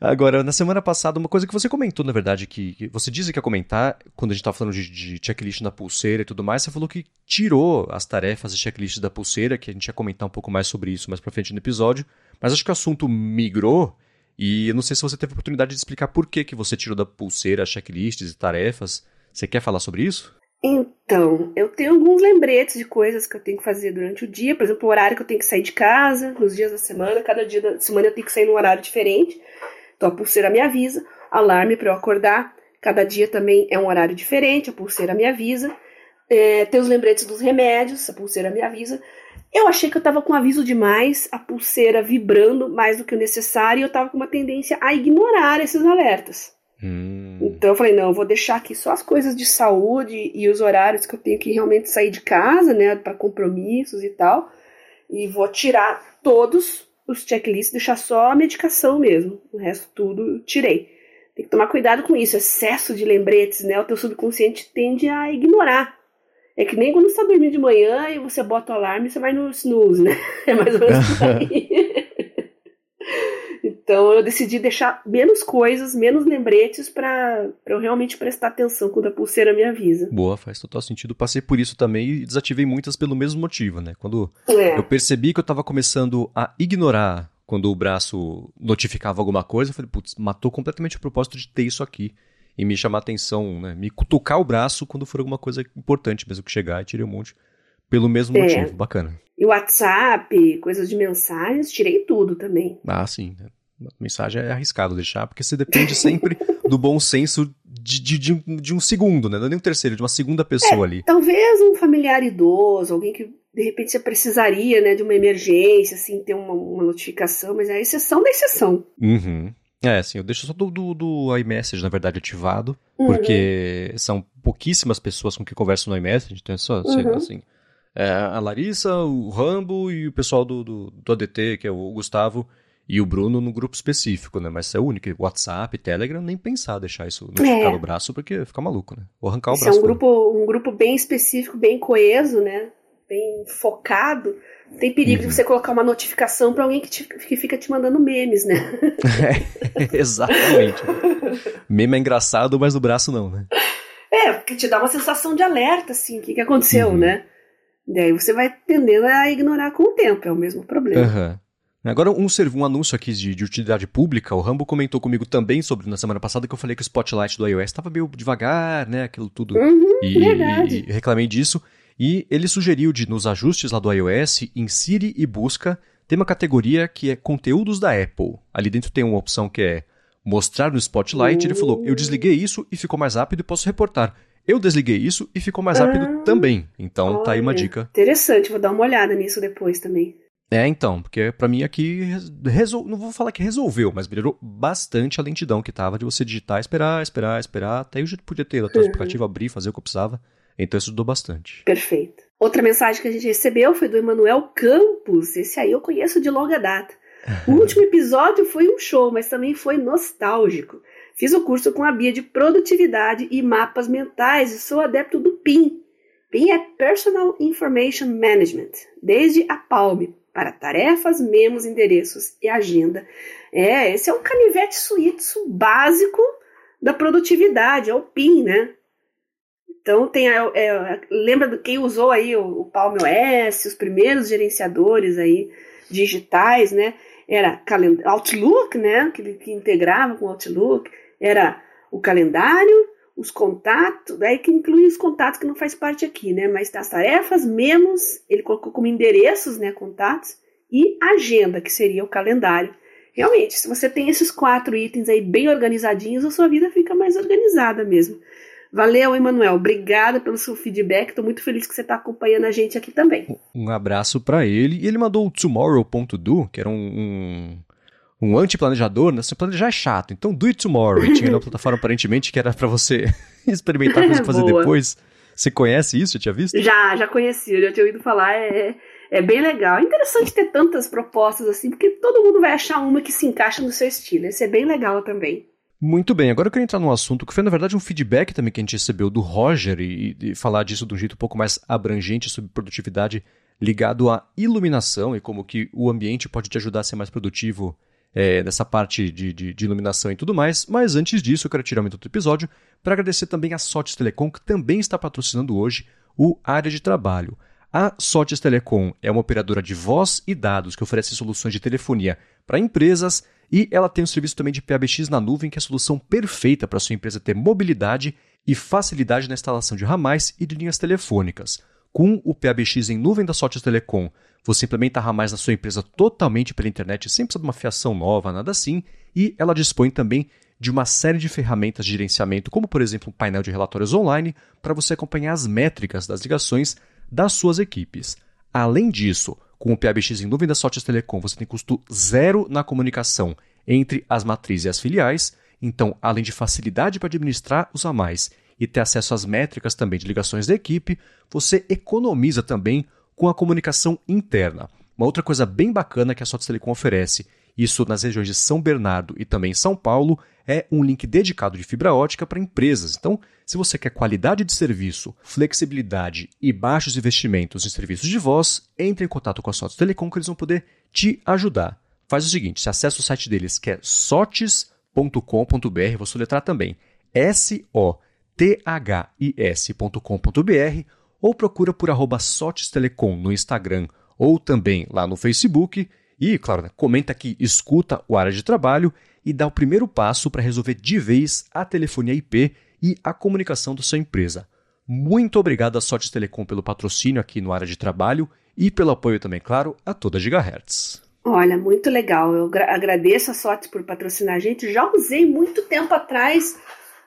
S1: Agora, na semana passada, uma coisa que você comentou, na verdade, que, você disse que ia comentar, quando a gente estava falando de, de, checklist na pulseira e tudo mais, você falou que tirou as tarefas e checklist da pulseira, que a gente ia comentar um pouco mais sobre isso mais pra frente no episódio, mas acho que o assunto migrou e eu não sei se você teve a oportunidade de explicar por que, que você tirou da pulseira checklists e tarefas. Você quer falar sobre isso?
S2: Então, eu tenho alguns lembretes de coisas que eu tenho que fazer durante o dia, por exemplo, o horário que eu tenho que sair de casa, nos dias da semana, cada dia da semana eu tenho que sair num horário diferente. Então a pulseira me avisa, alarme para eu acordar. Cada dia também é um horário diferente, a pulseira me avisa. É, tem os lembretes dos remédios, a pulseira me avisa. Eu achei que eu estava com aviso demais, a pulseira vibrando mais do que o necessário, e eu estava com uma tendência a ignorar esses alertas. Hum. Então eu falei, não, eu vou deixar aqui só as coisas de saúde e os horários que eu tenho que realmente sair de casa, né, para compromissos e tal, e vou tirar todos os checklists, deixar só a medicação mesmo. O resto tudo tirei. Tem que tomar cuidado com isso. Excesso de lembretes, né? O teu subconsciente tende a ignorar. É que nem quando você está dormindo de manhã e você bota o alarme você vai no snooze, né? [LAUGHS] É mais ou menos isso aí. [LAUGHS] Então eu decidi deixar menos coisas, menos lembretes para eu realmente prestar atenção quando a pulseira me avisa.
S1: Boa, faz total sentido. Passei por isso também e desativei muitas pelo mesmo motivo, né? Quando é. eu percebi que eu estava começando a ignorar quando o braço notificava alguma coisa, eu falei, putz, matou completamente o propósito de ter isso aqui e me chamar atenção, né? Me cutucar o braço quando for alguma coisa importante mesmo que chegar e tirei um monte pelo mesmo é. motivo. Bacana.
S2: E WhatsApp, coisas de mensagens, tirei tudo também.
S1: Ah, sim. Mensagem é arriscado deixar, porque você depende sempre do bom senso de, de, de, de, um segundo, né? Não é nem um terceiro, de uma segunda pessoa
S2: é,
S1: ali.
S2: Talvez um familiar idoso, alguém que de repente você precisaria, né, de uma emergência, assim, ter uma, uma notificação, mas é a exceção da exceção.
S1: Uhum. É, assim, eu deixo só do, do, do iMessage, na verdade, ativado, uhum. porque são pouquíssimas pessoas com que converso no iMessage, então é só, uhum. assim, é, a Larissa, o Rambo e o pessoal do, do, do ADT, que é o Gustavo, e o Bruno no grupo específico, né? Mas é único. WhatsApp, Telegram, nem pensar deixar isso notificar é. no braço, porque fica maluco, né? Ou arrancar o Esse braço.
S2: É um grupo, um grupo bem específico, bem coeso, né? Bem focado. Tem perigo uhum. de você colocar uma notificação para alguém que, te, que fica te mandando memes, né? [LAUGHS]
S1: É, exatamente. Meme é engraçado, mas no braço não, né?
S2: É, porque te dá uma sensação de alerta, assim, o que, que aconteceu, uhum. né? Daí você vai tendendo a ignorar com o tempo, é o mesmo problema.
S1: Uhum. Agora, um, um anúncio aqui de, de, utilidade pública. O Rambo comentou comigo também sobre na semana passada que eu falei que o Spotlight do iOS estava meio devagar, né? Aquilo tudo.
S2: Uhum,
S1: e, e, e, reclamei disso. E ele sugeriu de, nos ajustes lá do iOS, em Siri e busca, ter uma categoria que é conteúdos da Apple. Ali dentro tem uma opção que é mostrar no Spotlight. Uhum. Ele falou: eu desliguei isso e ficou mais rápido e posso reportar. Eu desliguei isso e ficou mais rápido ah, também. Então olha, tá aí uma dica.
S2: Interessante, vou dar uma olhada nisso depois também.
S1: É, então, porque para mim aqui resol... não vou falar que resolveu, mas melhorou bastante a lentidão que tava de você digitar, esperar, esperar, esperar, até eu já podia ter o uhum. aplicativo abrir, fazer o que eu precisava. Então isso ajudou bastante.
S2: Perfeito. Outra mensagem que a gente recebeu foi do Emanuel Campos. Esse aí eu conheço de longa data. O [LAUGHS] último episódio foi um show, mas também foi nostálgico. Fiz o curso com a Bia de Produtividade e Mapas Mentais e sou adepto do PIN. PIN é Personal Information Management, desde a Palm, para tarefas, memos, endereços e agenda. É, esse é um canivete suíço básico da produtividade, é o PIN, né? Então tem a, é, lembra de quem usou aí o, o Palm OS, os primeiros gerenciadores aí digitais, né? Era Outlook, né? Que, que integrava com Outlook, era o calendário, os contatos, daí que inclui os contatos que não faz parte aqui, né? Mas das tarefas, memos, ele colocou como endereços, né? Contatos, e agenda, que seria o calendário. Realmente, se você tem esses quatro itens aí bem organizadinhos, a sua vida fica mais organizada mesmo. Valeu, Emanuel. Obrigada pelo seu feedback. Estou muito feliz que você está acompanhando a gente aqui também.
S1: Um abraço para ele. E ele mandou o tomorrow.do, que era um, um um antiplanejador, né? Se planejar é chato, então do it tomorrow. E tinha na plataforma aparentemente que era para você [LAUGHS] experimentar coisas fazer depois. Você conhece isso? Já tinha visto?
S2: Já, já conheci, eu já tinha ouvido falar. É, é bem legal. É interessante ter tantas propostas assim, porque todo mundo vai achar uma que se encaixa no seu estilo. Isso é bem legal também.
S1: Muito bem, agora eu quero entrar num assunto que foi, na verdade, um feedback também que a gente recebeu do Roger e, e falar disso de um jeito um pouco mais abrangente sobre produtividade ligado à iluminação e como que o ambiente pode te ajudar a ser mais produtivo é, dessa parte de, de, de, iluminação e tudo mais. Mas antes disso, eu quero tirar um minuto do episódio para agradecer também a Sotes Telecom, que também está patrocinando hoje o Área de Trabalho. A Sotes Telecom é uma operadora de voz e dados que oferece soluções de telefonia para empresas e ela tem um serviço também de PABX na nuvem, que é a solução perfeita para sua empresa ter mobilidade e facilidade na instalação de ramais e de linhas telefônicas. Com o PABX em nuvem da Sotes Telecom, você implementa a Ramais na sua empresa totalmente pela internet, sem precisar de uma fiação nova, nada assim, e ela dispõe também de uma série de ferramentas de gerenciamento, como por exemplo um painel de relatórios online, para você acompanhar as métricas das ligações das suas equipes. Além disso, com o PABX em nuvem da Sotes Telecom, você tem custo zero na comunicação entre as matrizes e as filiais, então, além de facilidade para administrar os a mais. E ter acesso às métricas também de ligações da equipe, você economiza também com a comunicação interna. Uma outra coisa bem bacana que a Sotes Telecom oferece, isso nas regiões de São Bernardo e também São Paulo, é um link dedicado de fibra ótica para empresas. Então, se você quer qualidade de serviço, flexibilidade e baixos investimentos em serviços de voz, entre em contato com a Sotes Telecom que eles vão poder te ajudar. faz o seguinte: você acessa o site deles, que é sotes.com.br, vou soletrar também, S-O-T-H-I-S.com.br, ou procura por arroba Sotes Telecom no Instagram ou também lá no Facebook. E, claro, né, comenta aqui, escuta o área de trabalho e dá o primeiro passo para resolver de vez a telefonia IP e a comunicação da sua empresa. Muito obrigado à Sotes Telecom pelo patrocínio aqui no área de trabalho e pelo apoio também, claro, a toda Gigahertz.
S2: Olha, muito legal. Eu agradeço a Sotes por patrocinar a gente. Já usei muito tempo atrás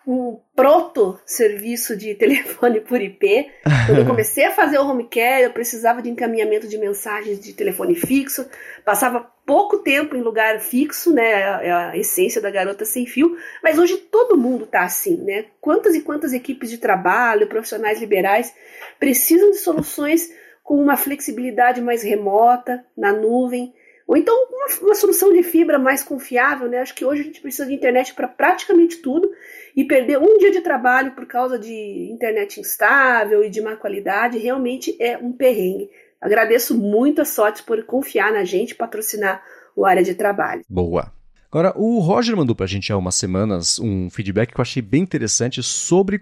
S2: um proto serviço de telefone por IP. Quando eu comecei a fazer o home care, eu precisava de encaminhamento de mensagens de telefone fixo, passava pouco tempo em lugar fixo, né, a, a essência da garota sem fio, mas hoje todo mundo está assim, né? Quantas e quantas equipes de trabalho, profissionais liberais precisam de soluções com uma flexibilidade mais remota, na nuvem, ou então uma, uma, solução de fibra mais confiável, né? Acho que hoje a gente precisa de internet para praticamente tudo e perder um dia de trabalho por causa de internet instável e de má qualidade realmente é um perrengue. Agradeço muito a sorte por confiar na gente, patrocinar o área de trabalho.
S1: Boa. Agora, o Roger mandou para a gente há umas semanas um feedback que eu achei bem interessante sobre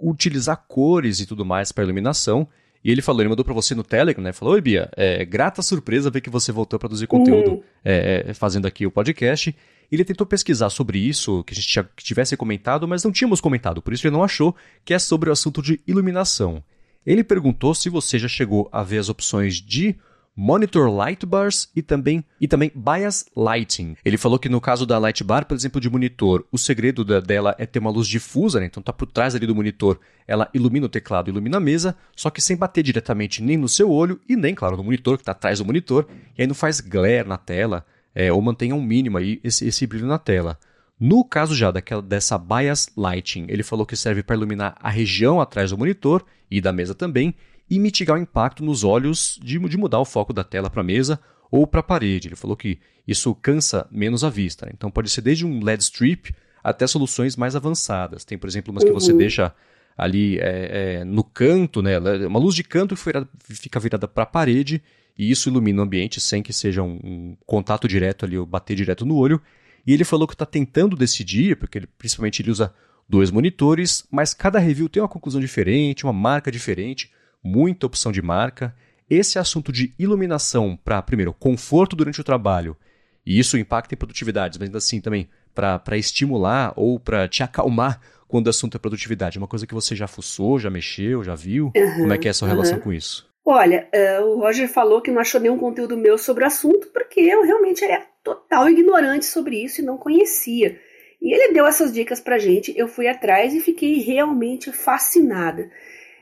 S1: utilizar cores e tudo mais para iluminação. E ele falou, ele mandou para você no Telegram, né? Falou, oi Bia, é, grata surpresa ver que você voltou a produzir conteúdo uhum. é, é, fazendo aqui o podcast. Ele tentou pesquisar sobre isso, que a gente já tivesse comentado, mas não tínhamos comentado, por isso ele não achou, que é sobre o assunto de iluminação. Ele perguntou se você já chegou a ver as opções de Monitor Light Bars e também, e também Bias Lighting. Ele falou que no caso da Light Bar, por exemplo, de monitor, o segredo da, dela é ter uma luz difusa, né? então tá por trás ali do monitor, ela ilumina o teclado, ilumina a mesa, só que sem bater diretamente nem no seu olho e nem, claro, no monitor, que está atrás do monitor, e aí não faz glare na tela, é, ou mantenha um mínimo aí esse, esse brilho na tela. No caso já daquela, dessa bias lighting, ele falou que serve para iluminar a região atrás do monitor e da mesa também, e mitigar o impacto nos olhos de, de mudar o foco da tela para a mesa ou para a parede. Ele falou que isso cansa menos a vista. Né? Então pode ser desde um LED strip até soluções mais avançadas. Tem, por exemplo, umas que você uhum. deixa ali é, é, no canto, né? uma luz de canto que fica virada para a parede e isso ilumina o ambiente sem que seja um, um contato direto ali ou bater direto no olho. E ele falou que está tentando decidir, porque ele, principalmente ele usa dois monitores, mas cada review tem uma conclusão diferente, uma marca diferente muita opção de marca. Esse assunto de iluminação para, primeiro, conforto durante o trabalho, e isso impacta em produtividade, mas ainda assim também para estimular ou para te acalmar quando o assunto é produtividade. É uma coisa que você já fuçou, já mexeu, já viu? Uhum, Como é que é a sua uhum. relação com isso?
S2: Olha, uh, o Roger falou que não achou nenhum conteúdo meu sobre o assunto porque eu realmente era total ignorante sobre isso e não conhecia. E ele deu essas dicas pra gente, eu fui atrás e fiquei realmente fascinada.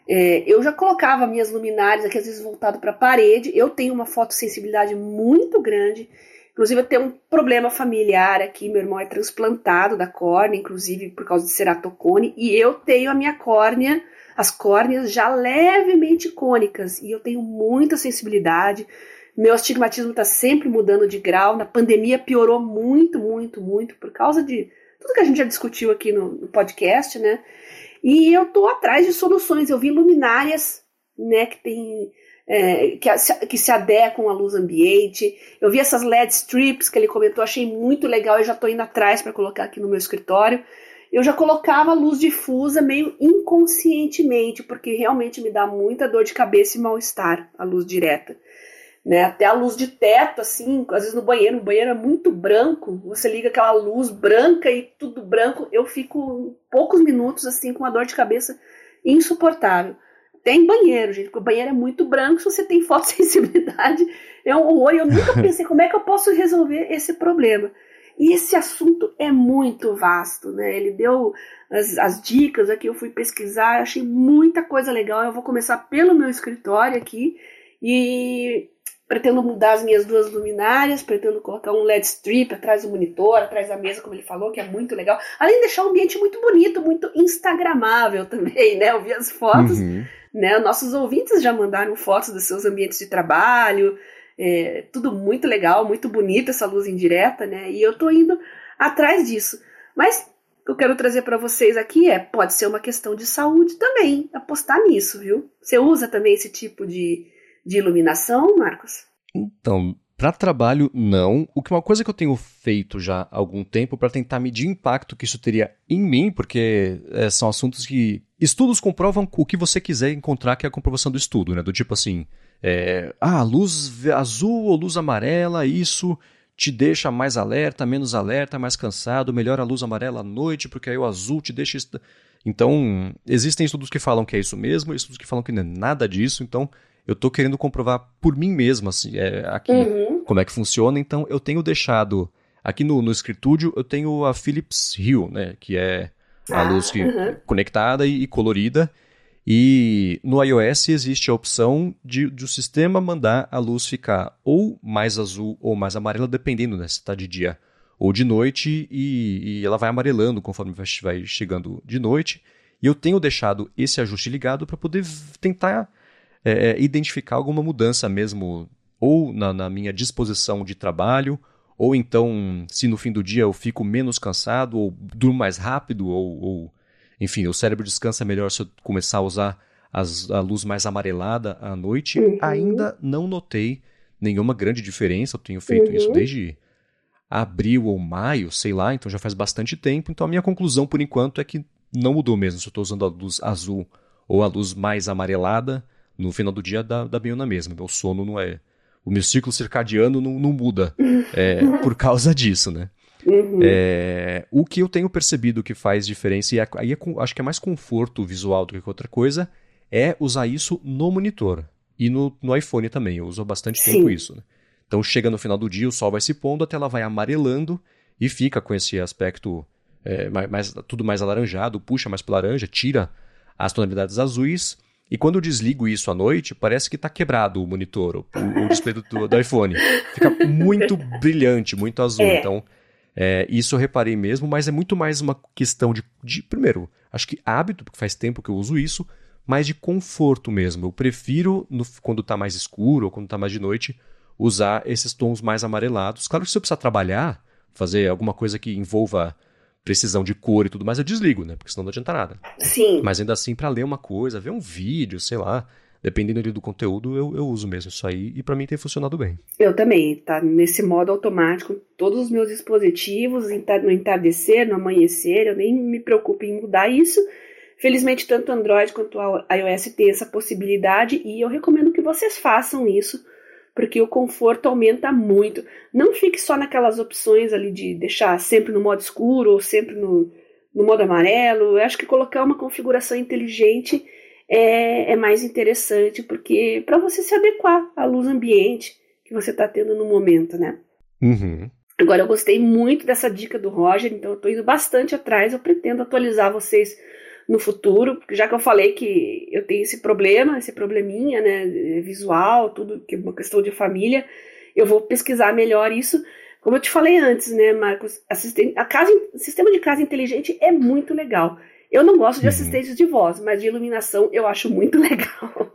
S2: É, eu já colocava minhas luminárias aqui, às vezes voltado para a parede. Eu tenho uma fotossensibilidade muito grande. Inclusive, eu tenho um problema familiar aqui. Meu irmão é transplantado da córnea, inclusive por causa de ceratocone. E eu tenho a minha córnea, as córneas já levemente cônicas. E eu tenho muita sensibilidade. Meu astigmatismo está sempre mudando de grau. Na pandemia piorou muito, muito, muito por causa de tudo que a gente já discutiu aqui no, no podcast, né? E eu estou atrás de soluções. Eu vi luminárias, né, que tem é, que, que, se adequam à luz ambiente. Eu vi essas LED strips que ele comentou, achei muito legal. Eu já estou indo atrás para colocar aqui no meu escritório. Eu já colocava luz difusa meio inconscientemente, porque realmente me dá muita dor de cabeça e mal-estar a luz direta né? Até a luz de teto, assim, às vezes no banheiro, o banheiro é muito branco, você liga aquela luz branca e tudo branco, eu fico poucos minutos assim com uma dor de cabeça insuportável. Tem banheiro, gente, porque o banheiro é muito branco, se você tem fotossensibilidade, é um horror. Eu nunca [LAUGHS] pensei como é que eu posso resolver esse problema. E esse assunto é muito vasto, né? Ele deu as, as dicas aqui, eu fui pesquisar, achei muita coisa legal. Eu vou começar pelo meu escritório aqui e Pretendo mudar as minhas duas luminárias, pretendo colocar um LED strip atrás do monitor, atrás da mesa, como ele falou, que é muito legal. Além de deixar o ambiente muito bonito, muito instagramável [LAUGHS] também, né? Eu vi as fotos, uhum. né? Nossos ouvintes já mandaram fotos dos seus ambientes de trabalho, é, tudo muito legal, muito bonito essa luz indireta, né? E eu tô indo atrás disso. Mas o que eu quero trazer para vocês aqui é, pode ser uma questão de saúde também, apostar nisso, viu? Você usa também esse tipo de de iluminação, Marcos?
S1: Então, Para trabalho, não. O que uma coisa que eu tenho feito já há algum tempo para tentar medir o impacto que isso teria em mim, porque é, são assuntos que estudos comprovam o que você quiser encontrar, que é a comprovação do estudo, né? Do tipo assim, é, ah, luz azul ou luz amarela, isso te deixa mais alerta, menos alerta, mais cansado, melhor a luz amarela à noite, porque aí o azul te deixa. Então, existem estudos que falam que é isso mesmo, estudos que falam que não é nada disso, então eu estou querendo comprovar por mim mesmo, assim, é, aqui, uhum. como é que funciona. Então, eu tenho deixado, aqui no, no Escritúdio, eu tenho a Philips Hue, né, que é a ah, luz uhum. conectada e, e, colorida. E no iOS existe a opção de, o sistema mandar a luz ficar ou mais azul ou mais amarela, dependendo né, se está de dia ou de noite, e, e, ela vai amarelando conforme vai chegando de noite. E eu tenho deixado esse ajuste ligado para poder tentar é, é, identificar alguma mudança mesmo, ou na, na, minha disposição de trabalho, ou então se no fim do dia eu fico menos cansado, ou durmo mais rápido, ou, ou enfim, o cérebro descansa melhor se eu começar a usar as, a luz mais amarelada à noite. Uhum. Ainda não notei nenhuma grande diferença, eu tenho feito uhum. isso desde abril ou maio, sei lá, então já faz bastante tempo. Então a minha conclusão por enquanto é que não mudou mesmo se eu estou usando a luz azul ou a luz mais amarelada no final do dia dá, dá bem na mesma. Meu sono não é. O meu ciclo circadiano não, não muda [LAUGHS] é, por causa disso, né? Uhum. É, o que eu tenho percebido que faz diferença, e aí é, acho que é mais conforto visual do que outra coisa, é usar isso no monitor. E no, no iPhone também, eu uso bastante Sim. tempo isso. Né? Então chega no final do dia, o sol vai se pondo, a tela vai amarelando e fica com esse aspecto é, mais, mais, tudo mais alaranjado, puxa mais para laranja, tira as tonalidades azuis e quando eu desligo isso à noite, parece que está quebrado o monitor, o, o display do, do, iPhone. Fica muito brilhante, muito azul. É. Então, é, isso eu reparei mesmo, mas é muito mais uma questão de, de, primeiro, acho que hábito, porque faz tempo que eu uso isso, mas de conforto mesmo. Eu prefiro, no, quando está mais escuro ou quando está mais de noite, usar esses tons mais amarelados. Claro que se eu precisar trabalhar, fazer alguma coisa que envolva precisão de cor e tudo mais, eu desligo, né? Porque senão não adianta nada.
S2: Sim.
S1: Mas ainda assim, para ler uma coisa, ver um vídeo, sei lá, dependendo ali do conteúdo, eu, eu uso mesmo isso aí e para mim tem funcionado bem.
S2: Eu também, tá nesse modo automático, todos os meus dispositivos, no entardecer, no amanhecer, eu nem me preocupo em mudar isso. Felizmente, tanto Android quanto iOS tem essa possibilidade e eu recomendo que vocês façam isso porque o conforto aumenta muito. Não fique só naquelas opções ali de deixar sempre no modo escuro ou sempre no, no modo amarelo. Eu acho que colocar uma configuração inteligente é, é mais interessante, porque para você se adequar à luz ambiente que você está tendo no momento, né?
S1: Uhum.
S2: Agora, eu gostei muito dessa dica do Roger, então eu estou indo bastante atrás. Eu pretendo atualizar vocês no futuro, porque já que eu falei que eu tenho esse problema, esse probleminha, né, visual, tudo que é uma questão de família, eu vou pesquisar melhor isso. Como eu te falei antes, né, Marcos, assistente, a casa, sistema de casa inteligente é muito legal. Eu não gosto de uhum. assistentes de voz, mas de iluminação eu acho muito [LAUGHS] legal.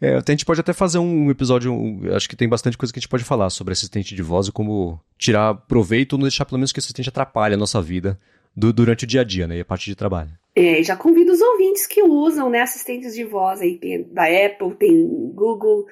S1: É, a gente pode até fazer um episódio, um, acho que tem bastante coisa que a gente pode falar sobre assistente de voz e como tirar proveito ou não deixar pelo menos que o assistente atrapalhe a nossa vida do, durante o dia a dia, né? E a parte de trabalho.
S2: É, já convido os ouvintes que usam, né, assistentes de voz aí, tem da Apple, tem Google,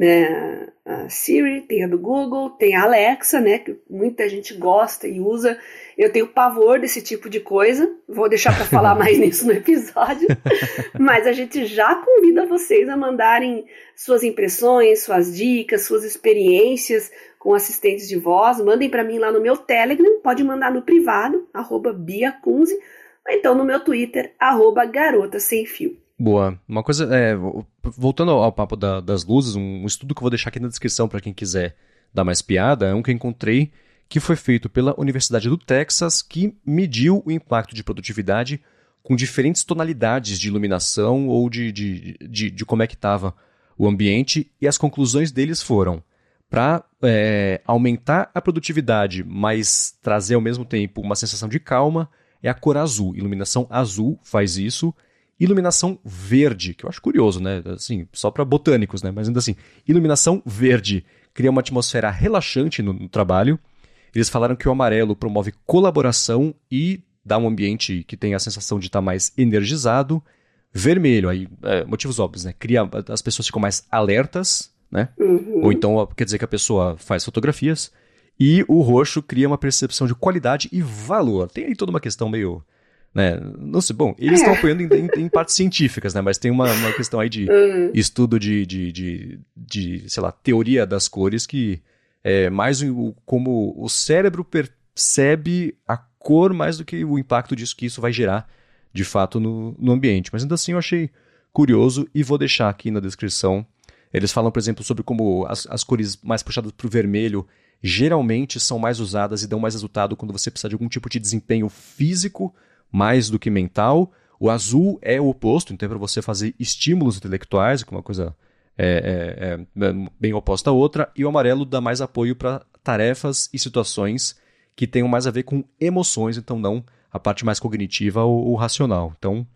S2: né, a Siri, tem a do Google, tem a Alexa, né, que muita gente gosta e usa. Eu tenho pavor desse tipo de coisa, vou deixar para falar [LAUGHS] mais nisso no episódio, [LAUGHS] mas a gente já convida vocês a mandarem suas impressões, suas dicas, suas experiências, com assistentes de voz, mandem para mim lá no meu Telegram, pode mandar no privado, arroba biacunze, ou então no meu Twitter, arroba garota sem fio.
S1: Boa. Uma coisa, é, voltando ao papo da, das luzes, um estudo que eu vou deixar aqui na descrição para quem quiser dar mais piada, é um que eu encontrei que foi feito pela Universidade do Texas, que mediu o impacto de produtividade com diferentes tonalidades de iluminação ou de, de, de, de como é que estava o ambiente, e as conclusões deles foram para é, aumentar a produtividade, mas trazer ao mesmo tempo uma sensação de calma, é a cor azul. Iluminação azul faz isso. Iluminação verde, que eu acho curioso, né? Assim, só para botânicos, né? Mas ainda assim, iluminação verde cria uma atmosfera relaxante no, no trabalho. Eles falaram que o amarelo promove colaboração e dá um ambiente que tem a sensação de estar tá mais energizado. Vermelho, aí, é, motivos óbvios, né? Cria, as pessoas ficam mais alertas, né? Uhum. Ou então quer dizer que a pessoa faz fotografias e o roxo cria uma percepção de qualidade e valor. Tem aí toda uma questão meio né? Não sei, bom, eles estão é. apoiando em, em, em, partes científicas, né? Mas tem uma, uma questão aí de uhum. estudo de, de, de, de, sei lá, teoria das cores que é mais o, como o cérebro percebe a cor mais do que o impacto disso que isso vai gerar de fato no, no ambiente. Mas ainda assim eu achei curioso e vou deixar aqui na descrição. Eles falam, por exemplo, sobre como as, as cores mais puxadas para o vermelho geralmente são mais usadas e dão mais resultado quando você precisa de algum tipo de desempenho físico mais do que mental. O azul é o oposto, então é para você fazer estímulos intelectuais, que é uma coisa é, é, é, bem oposta à outra. E o amarelo dá mais apoio para tarefas e situações que tenham mais a ver com emoções, então não a parte mais cognitiva ou, ou racional. Então,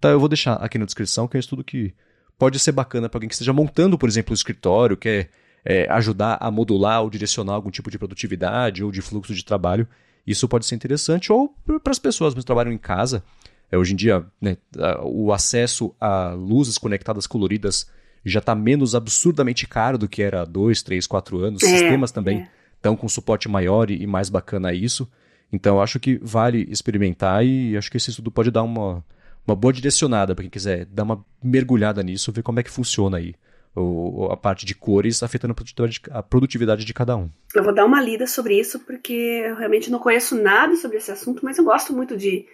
S1: tá, eu vou deixar aqui na descrição, que é um estudo que pode ser bacana para alguém que esteja montando, por exemplo, o escritório, quer é, ajudar a modular ou direcionar algum tipo de produtividade ou de fluxo de trabalho. Isso pode ser interessante, ou para as pessoas que trabalham em casa. É, hoje em dia, né, o acesso a luzes conectadas coloridas já está menos absurdamente caro do que era há dois, três, quatro anos. É, Sistemas também estão é. com suporte maior e, e mais bacana a isso. Então, acho que vale experimentar e acho que esse estudo pode dar uma, uma boa direcionada para quem quiser dar uma mergulhada nisso, ver como é que funciona aí o, a parte de cores afetando a produtividade, a produtividade de cada um.
S2: Eu vou dar uma lida sobre isso, porque eu realmente não conheço nada sobre esse assunto, mas eu gosto muito de,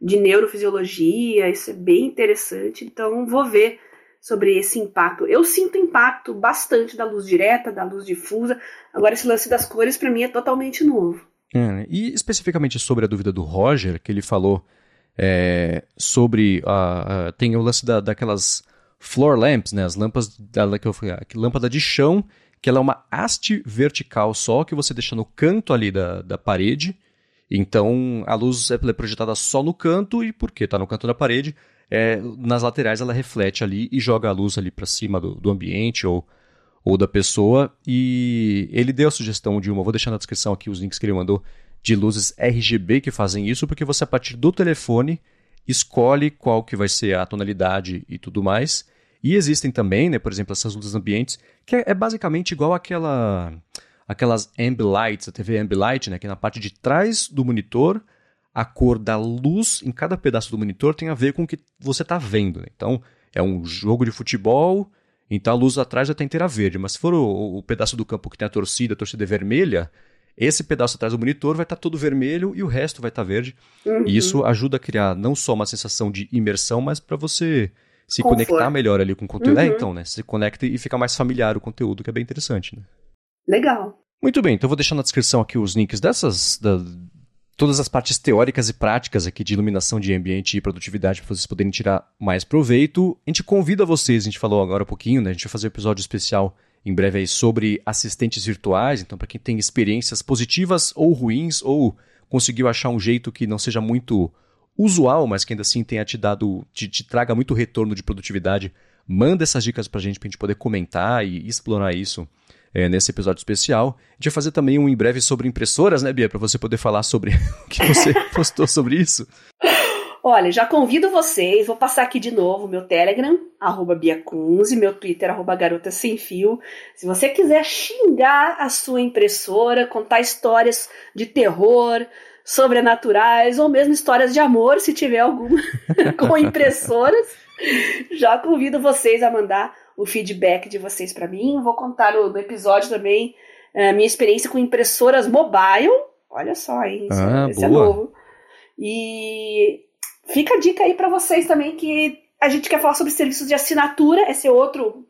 S2: de neurofisiologia, isso é bem interessante, então vou ver sobre esse impacto. Eu sinto impacto bastante da luz direta, da luz difusa. Agora, esse lance das cores, para mim, é totalmente novo.
S1: É, e especificamente sobre a dúvida do Roger, que ele falou é, sobre. A, a, tem o lance da, daquelas floor lamps, né? As lâmpadas da, que eu, lâmpada de chão, que ela é uma haste vertical só, que você deixa no canto ali da, da parede. Então a luz é projetada só no canto, e porque está no canto da parede, é, nas laterais ela reflete ali e joga a luz ali para cima do, do ambiente ou, ou da pessoa. E ele deu a sugestão de uma, vou deixar na descrição aqui os links que ele mandou, de luzes RGB que fazem isso, porque você a partir do telefone escolhe qual que vai ser a tonalidade e tudo mais. E existem também, né, por exemplo, essas luzes ambientes, que é, é basicamente igual aquela aquelas ambilights, a TV ambilight, né, que na parte de trás do monitor, a cor da luz em cada pedaço do monitor tem a ver com o que você está vendo. Né? Então, é um jogo de futebol, então a luz atrás vai estar inteira verde, mas se for o, o pedaço do campo que tem a torcida, a torcida é vermelha, esse pedaço atrás do monitor vai estar todo vermelho e o resto vai estar verde. Uhum. E isso ajuda a criar não só uma sensação de imersão, mas para você se Conforto. conectar melhor ali com o conteúdo. É, uhum. É, então, né? Se conecta e fica mais familiar o conteúdo, que é bem interessante, né?
S2: Legal.
S1: Muito bem, então eu vou deixar na descrição aqui os links dessas, da, todas as partes teóricas e práticas aqui de iluminação de ambiente e produtividade para vocês poderem tirar mais proveito. A gente convida vocês, a gente falou agora um pouquinho, né? A gente vai fazer um episódio especial em breve aí sobre assistentes virtuais, então para quem tem experiências positivas ou ruins ou conseguiu achar um jeito que não seja muito usual, mas que ainda assim tenha te dado, te, te traga muito retorno de produtividade, manda essas dicas para a gente para a gente poder comentar e explorar isso é, nesse episódio especial. A gente vai fazer também um em breve sobre impressoras, né, Bia, para você poder falar sobre [LAUGHS] o que você [LAUGHS] postou sobre isso.
S2: Olha, já convido vocês, vou passar aqui de novo meu Telegram, arroba Biacunze, meu Twitter, arroba Garota Sem Fio. Se você quiser xingar a sua impressora, contar histórias de terror, sobrenaturais, ou mesmo histórias de amor, se tiver alguma, [LAUGHS] com impressoras, já convido vocês a mandar o feedback de vocês para mim. Vou contar no, no episódio também a eh, minha experiência com impressoras mobile. Olha só, hein? Isso, ah, esse é novo. E fica a dica aí para vocês também que a gente quer falar sobre serviços de assinatura, esse é outro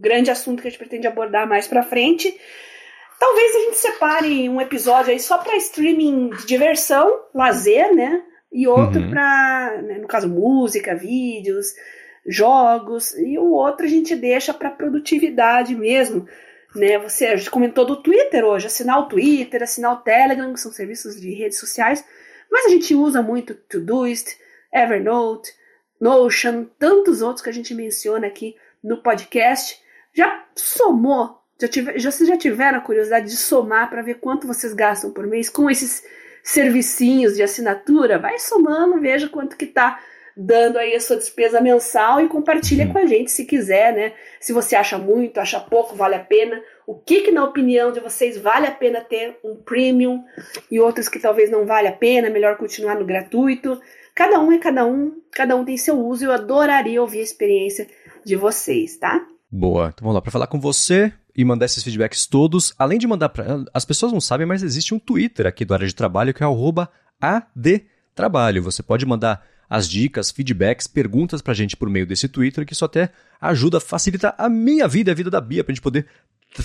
S2: grande assunto que a gente pretende abordar mais para frente. Talvez a gente separe um episódio aí só para streaming de diversão, lazer, né? E outro uhum. para, né, no caso, música, vídeos, jogos, e o outro a gente deixa para produtividade mesmo. Né, você a gente comentou do Twitter hoje, assinar o Twitter, assinar o Telegram, que são serviços de redes sociais, mas a gente usa muito Todoist, Evernote, Notion, tantos outros que a gente menciona aqui no podcast. Já somou? Já, tive, já vocês já tiveram a curiosidade de somar para ver quanto vocês gastam por mês com esses servicinhos de assinatura? Vai somando, veja quanto que tá dando aí a sua despesa mensal e compartilha com a gente se quiser, né? Se você acha muito, acha pouco, vale a pena. O que, que na opinião de vocês vale a pena ter um premium e outros que talvez não vale a pena, melhor continuar no gratuito. Cada um é cada um, cada um tem seu uso. Eu adoraria ouvir a experiência de vocês, tá?
S1: Boa. Então vamos lá para falar com você e mandar esses feedbacks todos. Além de mandar para as pessoas não sabem, mas existe um Twitter aqui do área de trabalho que é @adtrabalho. Você pode mandar as dicas, feedbacks, perguntas para a gente por meio desse Twitter, que isso até ajuda, facilita a minha vida e a vida da Bia, para a gente poder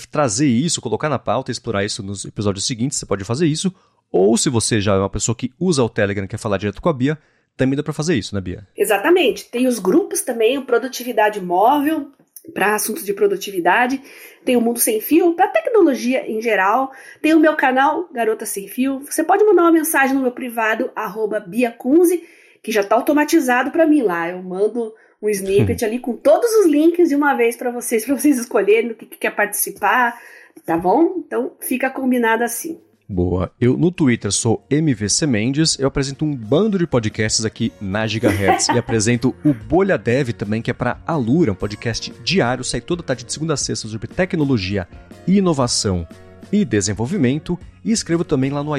S1: trazer isso, colocar na pauta, explorar isso nos episódios seguintes, você pode fazer isso. Ou se você já é uma pessoa que usa o Telegram e quer falar direto com a Bia, também dá para fazer isso, né, Bia?
S2: Exatamente. Tem os grupos também, o Produtividade Móvel, para assuntos de produtividade, tem o Mundo Sem Fio, para tecnologia em geral, tem o meu canal Garota Sem Fio. Você pode mandar uma mensagem no meu privado, arroba biacunze, que já está automatizado para mim lá. Eu mando um snippet [LAUGHS] ali com todos os links de uma vez para vocês, para vocês escolherem o que, que quer participar, tá bom? Então fica combinado assim.
S1: Boa. Eu no Twitter sou MVC Mendes, eu apresento um bando de podcasts aqui na Gigahertz e apresento o Bolha Dev também, que é para Alura, um podcast diário, sai toda tarde de segunda a sexta sobre tecnologia, inovação e desenvolvimento. E escrevo também lá no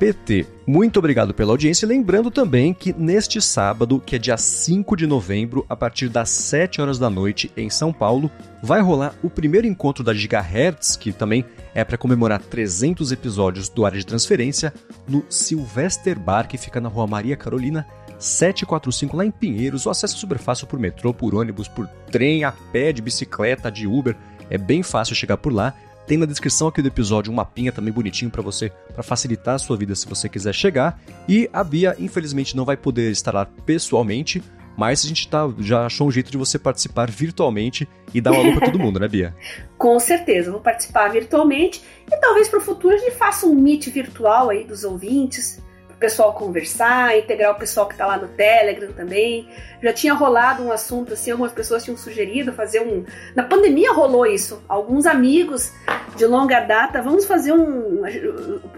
S1: ifeed.pt. Muito obrigado pela audiência. Lembrando também que neste sábado, que é dia 5 de novembro, a partir das 7 horas da noite em São Paulo, vai rolar o primeiro encontro da Gigahertz, que também é para comemorar 300 episódios do Área de Transferência, no Sylvester Bar, que fica na rua Maria Carolina 745, lá em Pinheiros. O acesso é super fácil por metrô, por ônibus, por trem, a pé, de bicicleta, de Uber. É bem fácil chegar por lá. Tem na descrição aqui do episódio um mapinha também bonitinho para você, para facilitar a sua vida se você quiser chegar. E a Bia, infelizmente, não vai poder estar lá pessoalmente, mas a gente tá, já achou um jeito de você participar virtualmente e dar uma lupa pra todo mundo, né, Bia? [LAUGHS]
S2: Com certeza, vou participar virtualmente e talvez para o futuro a gente faça um meet virtual aí dos ouvintes pessoal conversar, integrar o pessoal que está lá no Telegram também. Já tinha rolado um assunto assim, algumas pessoas tinham sugerido fazer um. Na pandemia rolou isso. Alguns amigos de longa data, vamos fazer um.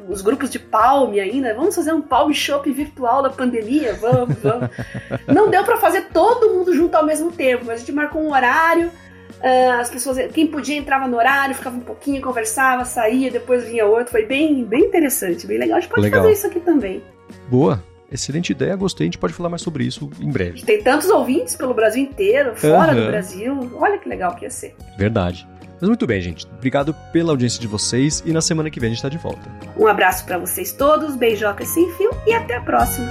S2: Os grupos de Palme ainda, vamos fazer um Palme Shop virtual da pandemia? Vamos, vamos. Não deu para fazer todo mundo junto ao mesmo tempo, mas a gente marcou um horário. Uh, as pessoas, quem podia entrava no horário, ficava um pouquinho, conversava, saía, depois vinha outro. Foi bem, bem interessante, bem legal. A gente pode legal. fazer isso aqui também.
S1: Boa. Excelente ideia, gostei. A gente pode falar mais sobre isso em breve.
S2: Tem tantos ouvintes pelo Brasil inteiro, fora uhum. do Brasil. Olha que legal que ia ser.
S1: Verdade. Mas muito bem, gente. Obrigado pela audiência de vocês e na semana que vem a gente está de volta.
S2: Um abraço para vocês todos, beijocas sem fio e até a próxima.